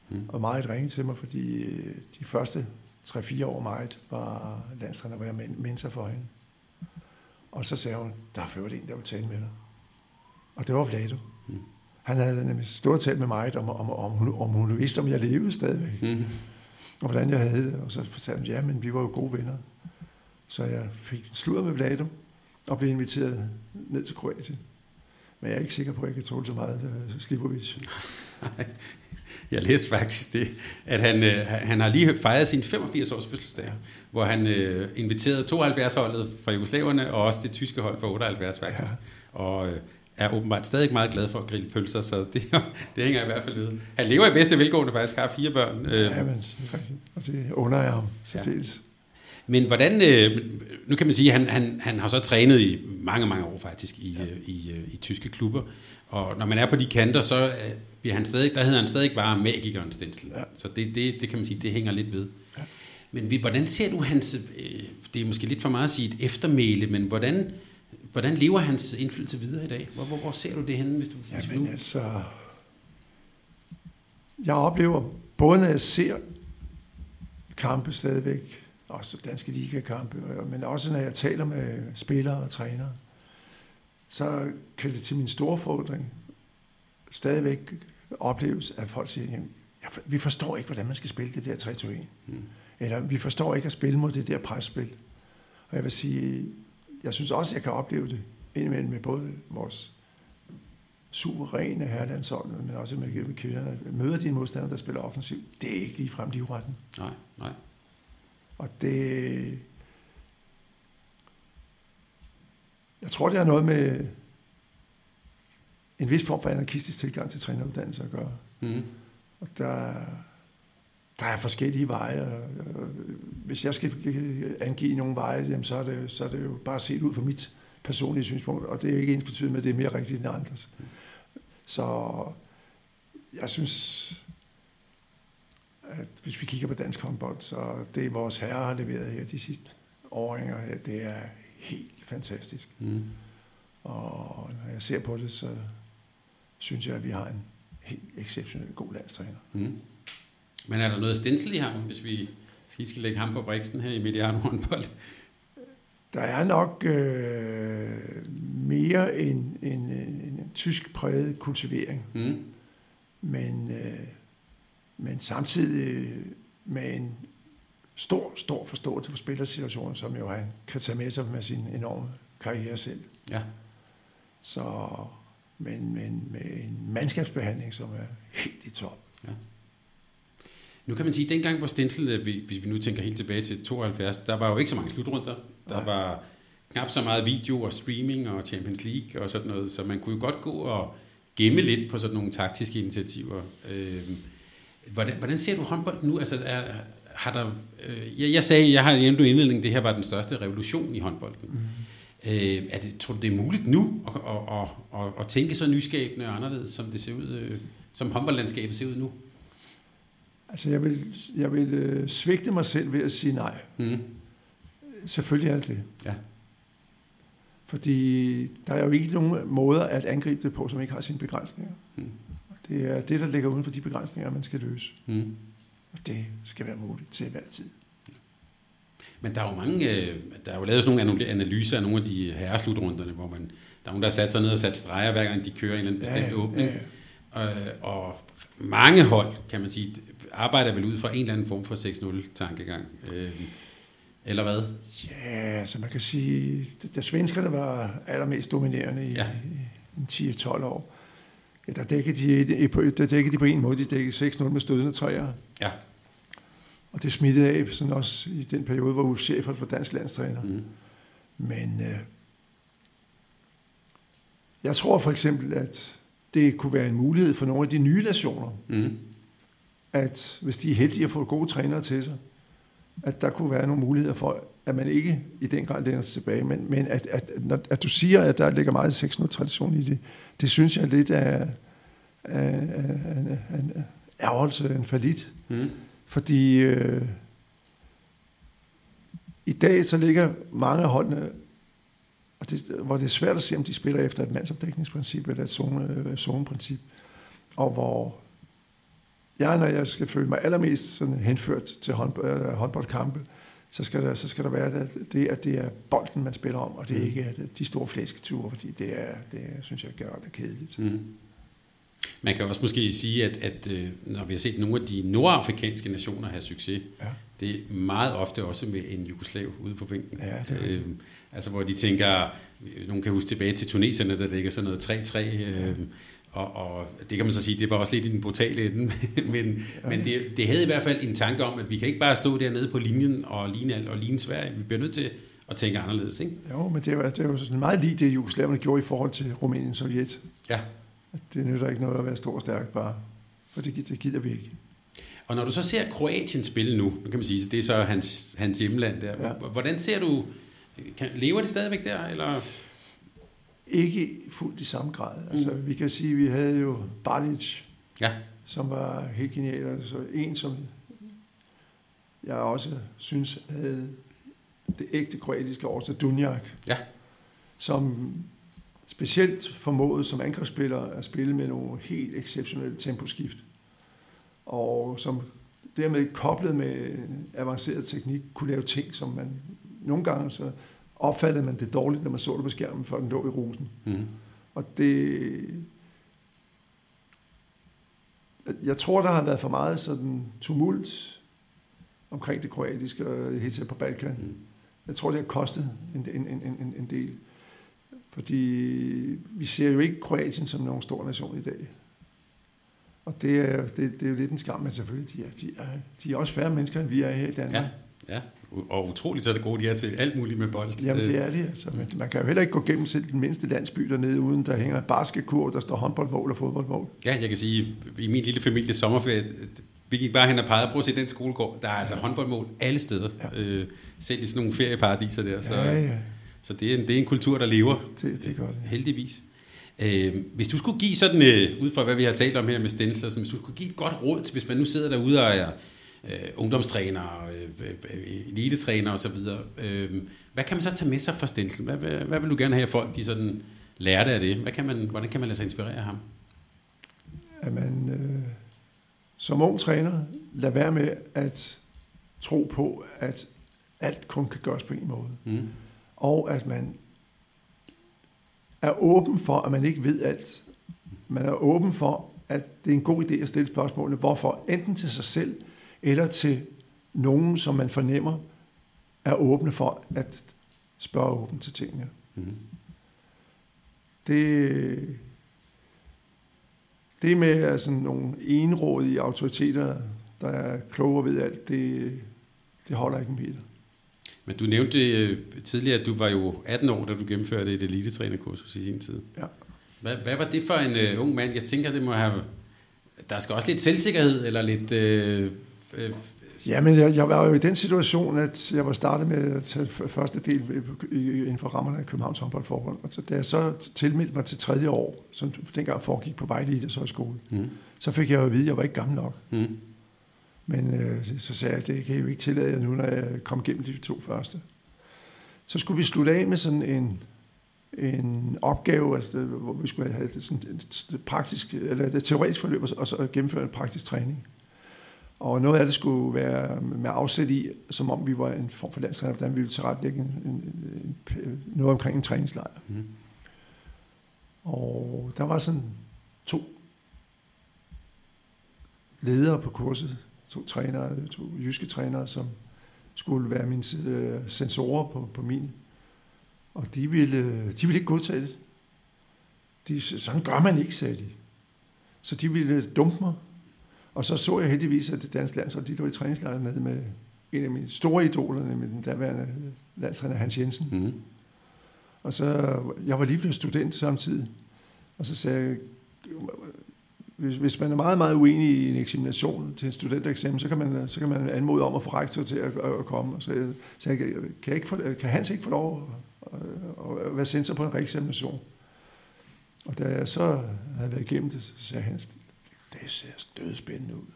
Mm. Og meget ringede til mig, fordi øh, de første 3-4 år meget var landstræner, hvor jeg mentor for hende. Og så sagde hun, der er ført en, der vil tale med dig. Og det var Vlado. Mm. Han havde nemlig stået talt med mig om, om, om, hun, om hun vidste, om jeg levede stadigvæk. Mm. Og hvordan jeg havde det. Og så fortalte han, ja, men vi var jo gode venner. Så jeg fik sludder med Vlado og blev inviteret ned til Kroatien. Men jeg er ikke sikker på, at jeg kan tåle så meget uh, Slivovic. <laughs> Jeg læste faktisk det, at han, øh, han har lige fejret sin 85-års fødselsdag, hvor han øh, inviterede 72-holdet fra Jugoslaverne, og også det tyske hold fra 78 faktisk. Ja. Og øh, er åbenbart stadig meget glad for at grille pølser, så det, <laughs> det hænger i hvert fald ved. Han lever i bedste velgående faktisk, har fire børn. Øh. Ja, men og det under jeg ham, ja. Men hvordan, øh, nu kan man sige, at han, han, han har så trænet i mange, mange år faktisk i, ja. Øh, i, i, i tyske klubber. Og når man er på de kanter, så bliver han stadig, der hedder han stadig bare magikeren Stensel. Ja. Så det, det, det kan man sige, det hænger lidt ved. Ja. Men hvordan ser du hans, det er måske lidt for meget at sige et eftermæle, men hvordan, hvordan lever hans indflydelse videre i dag? Hvor, hvor, hvor ser du det henne, hvis du... Hvis Jamen, du... altså... Jeg oplever, både når jeg ser kampe stadigvæk, også danske ligakampe, men også når jeg taler med spillere og trænere, så kan det til min store fordring stadigvæk opleves, at folk siger, jamen, vi forstår ikke, hvordan man skal spille det der 3-2-1. Mm. Eller vi forstår ikke at spille mod det der presspil. Og jeg vil sige, jeg synes også, jeg kan opleve det indimellem med både vores suveræne herrelandshold, men også med, med kvinderne. Møder dine modstandere, der ligefrem offensivt, det er ikke lige frem livretten. Nej, nej. Og det... Jeg tror, det har noget med en vis form for anarkistisk tilgang til træneruddannelse at gøre. Mm. Og der, der er forskellige veje. Hvis jeg skal angive nogle veje, jamen så, er det, så er det jo bare set ud fra mit personlige synspunkt, og det er jo ikke ens betydende med, at det er mere rigtigt end andres. Så jeg synes, at hvis vi kigger på dansk håndbold, så det vores herrer har leveret her de sidste åringer, det er helt fantastisk. Mm. Og når jeg ser på det, så synes jeg, at vi har en helt exceptionelt god landstræner. Mm. Men er der noget stensel i ham, hvis vi skal lægge ham på briksen her i Mediano håndbold? Der er nok øh, mere en, en, en, en tysk præget kultivering. Mm. Men, øh, men samtidig med en stor, stor forståelse for spillersituationen, som jo han kan tage med sig med sin enorme karriere selv. Ja. Så, men, men med en mandskabsbehandling, som er helt i top. Ja. Nu kan man sige, at dengang hvor Stensel, øh, hvis vi nu tænker helt tilbage til 72, der var jo ikke så mange slutrunder. Der Nej. var knap så meget video og streaming og Champions League og sådan noget, så man kunne jo godt gå og gemme lidt på sådan nogle taktiske initiativer. Øh, hvordan, hvordan ser du håndbold nu? Altså, er, har der, øh, jeg, jeg sagde, jeg har i indledning, det her var den største revolution i håndbolden. Mm. Øh, er det, tror du, det er muligt nu at, at, at, at, at tænke så nyskabende og anderledes, som det ser ud, øh, som håndboldlandskabet ser ud nu? Altså, jeg vil, jeg vil øh, svigte mig selv ved at sige nej. Mm. Selvfølgelig er det det. Ja. Fordi der er jo ikke nogen måder at angribe det på, som ikke har sine begrænsninger. Mm. Det er det, der ligger uden for de begrænsninger, man skal løse. Mm. Og det skal være muligt til hver tid. Men der er jo mange, øh, der er jo lavet sådan nogle analyser af nogle af de herreslutrunderne, hvor man, der er nogen, der har sat sig ned og sat streger, hver gang de kører en eller anden bestemt Ja, åbning. ja, Øh, og mange hold, kan man sige, arbejder vel ud fra en eller anden form for 6-0-tankegang. Øh, eller hvad? Ja, så man kan sige, da svenskerne var allermest dominerende i, Ja. ja. i 10-12 år, ja, der, dækkede de, på- der dækkede de på en måde, de dækkede 6-0 med stødende træer. Ja. Og det smittede af sådan også i den periode, hvor Ulf Schäfer var dansk landstræner. Mm. Men øh, jeg tror for eksempel, at det kunne være en mulighed for nogle af de nye nationer, Mm. At hvis de er heldige at få gode trænere til sig, at der kunne være nogle muligheder for, at man ikke i den grad læner sig tilbage, men, men at, at, når, at du siger, at der ligger meget 6 tradition i det, det synes jeg er lidt af, af, af, af en ærgelse, en falit. Mm. Fordi øh, i dag så ligger mange af holdene, og det, hvor det er svært at se, om de spiller efter et mandsopdækningsprincip eller et zone, øh, zoneprincip. Og hvor jeg, når jeg skal føle mig allermest sådan henført til hånd, øh, håndboldkampe, så skal, der, så skal der være det, det, at det er bolden, man spiller om, og det er ikke at de store flæsketure, fordi det er, det synes jeg generelt er kedeligt. Mm. Man kan også måske sige, at, at øh, når vi har set nogle af de nordafrikanske nationer have succes, Ja. det er meget ofte også med en jugoslav ude på bænken. Ja, det er rigtigt. øh, altså hvor de tænker, nogen kan huske tilbage til Tuneserne, der ligger sådan noget 3-3, øh, og, og det kan man så sige, det var også lidt i den brutale ende, <laughs> men, ja. men det, det havde i hvert fald en tanke om, at vi kan ikke bare stå dernede på linjen og ligne, alt- og ligne Sverige, vi bliver nødt til at tænke anderledes, ikke? Jo, men det er, jo- det jo sådan meget lige det, jugoslaverne gjorde i forhold til Rumænien og Sovjet. Ja. At det nytter ikke noget at være stor og stærk bare, for det, det gider vi ikke. Og når du så ser Kroatien spille nu, nu kan man sige, at det er så hans, hans hjemland der. Ja. Hvordan ser du, kan, lever de stadigvæk der, eller? Ikke fuldt i samme grad. Altså, vi kan sige, at vi havde jo Balic, Ja. som var helt genial. Altså, en, som jeg også synes havde det ægte kroatiske år til Dunjak, Ja. som specielt formåede som angrebsspiller at spille med nogle helt exceptionelle temposkift. Og som dermed koblet med avanceret teknik kunne lave ting, som man nogle gange så opfattede man det dårligt, når man så det på skærmen, før den lå i rosen. Mm. Og det... Jeg tror, der har været for meget sådan tumult omkring det kroatiske, og helt på Balkan. Mm. Jeg tror, det har kostet en, en, en, en, en del. Fordi vi ser jo ikke Kroatien som nogen stor nation i dag. Og det er, det, det er jo lidt en skam, men selvfølgelig, de er, de, er, de er også færre mennesker, end vi er her i Danmark. Ja, ja. Og utroligt så er det gode, de er til alt muligt med bold. Jamen det er det altså. Men man kan jo heller ikke gå gennem selv den mindste landsby dernede, uden der hænger basketkur, der står håndboldmål og fodboldmål. Ja, jeg kan sige, i min lille families sommerferie, vi gik bare hen og pegede, prøv at se den skolegård, der er altså håndboldmål alle steder. Ja. Øh, selv i sådan nogle ferieparadiser der. Så, Ja, ja. så det, er en, det er en kultur, der lever. Det, det er godt. Ja. Heldigvis. Øh, hvis du skulle give sådan, øh, ud fra hvad vi har talt om her med Stensler, hvis du skulle give et godt råd til, hvis man nu sidder derude og er øh, ungdomstræner, øh, øh, elitetræner osv., øh, hvad kan man så tage med sig fra Stensler? Hvad, hvad, hvad vil du gerne have, at folk de sådan lærte af det? Hvad kan man, hvordan kan man lade sig inspirere af ham? At man øh, som ung træner, lad være med at tro på, at alt kun kan gøres på en måde. Mm. Og at man er åben for, at man ikke ved alt. Man er åben for, at det er en god idé at stille spørgsmålene, hvorfor enten til sig selv, eller til nogen, som man fornemmer, er åbne for at spørge åbent til tingene. Mm. Det, det med sådan nogle enrådige autoriteter, der er kloge og ved alt, det, det holder ikke en meter. Men du nævnte øh, tidligere, at du var jo 18 år, da du gennemførte et elitetrænerkursus i sin tid. Ja. Hvad, hvad var det for en øh, ung mand? Jeg tænker, det må have... Der skal også lidt selvsikkerhed, eller lidt... Øh, Jamen, jeg, jeg var jo i den situation, at jeg var startet med at tage første del inden for rammerne af Københavns håndboldforbund. Og så, da jeg så tilmeldte mig til tredje år, som dengang foregik på Vejle så i skole, mm. så fik jeg jo at vide, at jeg var ikke gammel nok. Mm. Men øh, så sagde jeg, at det kan jeg jo ikke tillade jer nu, når jeg kom gennem de to første. Så skulle vi slutte af med sådan en, en opgave, altså, hvor vi skulle have sådan et praktisk, eller et teoretisk forløb, og så gennemføre en praktisk træning. Og noget af det skulle være med afsæt i, som om vi var en form for landstræner, hvordan vi ville tilrettelægge en, en, en, noget omkring en træningslejr. Mm. Og der var sådan to ledere på kurset, to trænere, to jyske trænere, som skulle være mine øh, sensorer på, på min. Og de ville, de ville ikke godtage det. De, sådan gør man ikke, sagde de. Så de ville dumpe mig og så så jeg heldigvis, at det danske landshold, de lå i træningslejr nede med en af mine store idoler, med den daværende landstræner Hans Jensen. Mm. Og så, jeg var lige blevet student samtidig, og så sagde jeg, hvis, hvis man er meget, meget uenig i en eksamination til en studentereksamen, så kan man, så kan man anmode om at få rektor til at, at komme. Og så jeg sagde jeg, kan, jeg ikke få, kan Hans ikke få lov at, at være censor på en reeksamination? Og da jeg så havde været igennem det, så sagde Hans, det ser dødspændende ud.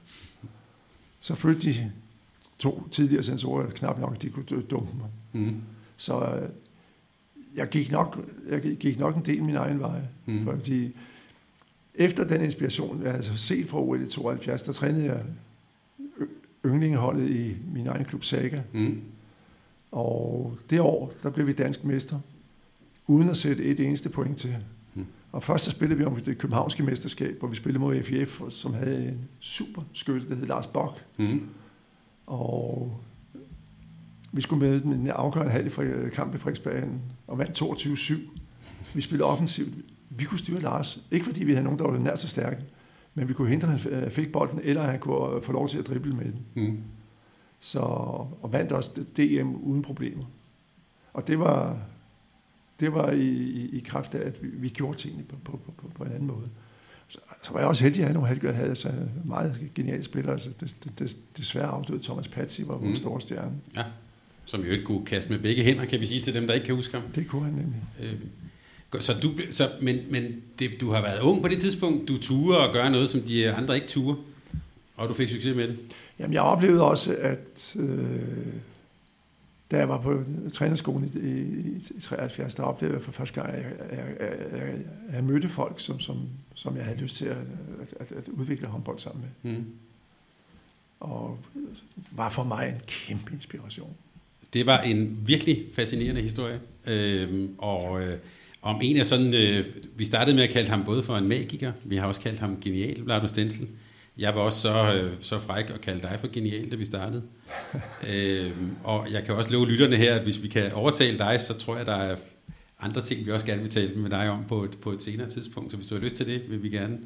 Så følte de to tidligere sensorer knap nok, at de kunne dumpe mig. Mm. Så øh, jeg gik, nok, jeg gik nok en del min egen vej. Mm. Fordi efter den inspiration, jeg havde set fra OL i 72, der trænede jeg yndlingeholdet i min egen klub Saga. Mm. Og det år, der blev vi dansk mester, uden at sætte et eneste point til. Og først så spillede vi om det københavnske mesterskab, hvor vi spillede mod FIF, som havde en super skytte, der hed Lars Bok. Mm. Og vi skulle med den afgørende halv i kamp i Frederiksbergen og vandt 22-7. Vi spillede offensivt. Vi kunne styre Lars. Ikke fordi vi havde nogen, der var nær så stærke, men vi kunne hindre, at han fik bolden, eller han kunne få lov til at drible med den. Mm. Så, og vandt også DM uden problemer. Og det var, det var i, i, i kraft af, at vi, vi gjorde tingene på, på, på, på en anden måde. Så, så var jeg også heldig, at havde nogle havde altså meget geniale spillere. Altså, det, det, det, desværre afdøde Thomas Patsy var vores mm. store stjerne. Ja, som jo ikke kunne kaste med begge hænder, kan vi sige til dem, der ikke kan huske ham. Det kunne han nemlig. Øh, så du, så, men men det, du har været ung på det tidspunkt. Du turer og gøre noget, som de andre ikke turer. Og du fik succes med det. Jamen, jeg oplevede også, at... Øh, da jeg var på trænerskolen i, i, i 73, der oplevede jeg for første gang, at jeg, jeg, jeg, jeg, mødte folk, som, som, som jeg havde lyst til at, at, at, udvikle håndbold sammen med. Mm. Og var for mig en kæmpe inspiration. Det var en virkelig fascinerende historie. Øhm, og øh, om en af sådan, øh, vi startede med at kalde ham både for en magiker, vi har også kaldt ham genial, Lars Stenzel. Jeg var også så, øh, så fræk og kalde dig for genial, da vi startede. <laughs> øhm, og jeg kan også love lytterne her, at hvis vi kan overtale dig, så tror jeg, der er andre ting, vi også gerne vil tale med dig om på et, på et senere tidspunkt. Så hvis du har lyst til det, vil vi gerne.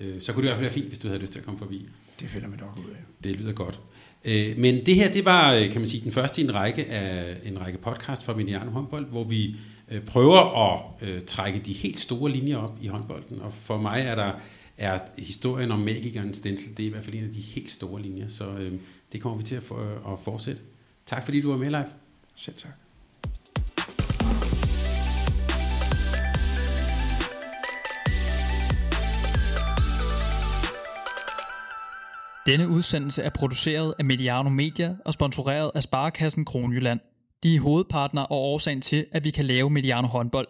Øh, så kunne det i hvert fald være fint, hvis du havde lyst til at komme forbi. Det finder vi nok ud af. Det lyder godt. Øh, men det her, det var, øh, kan man sige, den første i en række, af, en række podcast fra Miniano håndbold, hvor vi øh, prøver at øh, trække de helt store linjer op i håndbolden. Og for mig er der er historien om magikeren Stencil, det er i hvert fald en af de helt store linjer, så øh, det kommer vi til at, for, at fortsætte. Tak fordi du var med, Leif. Selv tak. Denne udsendelse er produceret af Mediano Media og sponsoreret af Sparekassen Kronjylland. De er hovedpartner og årsagen til, at vi kan lave Mediano håndbold.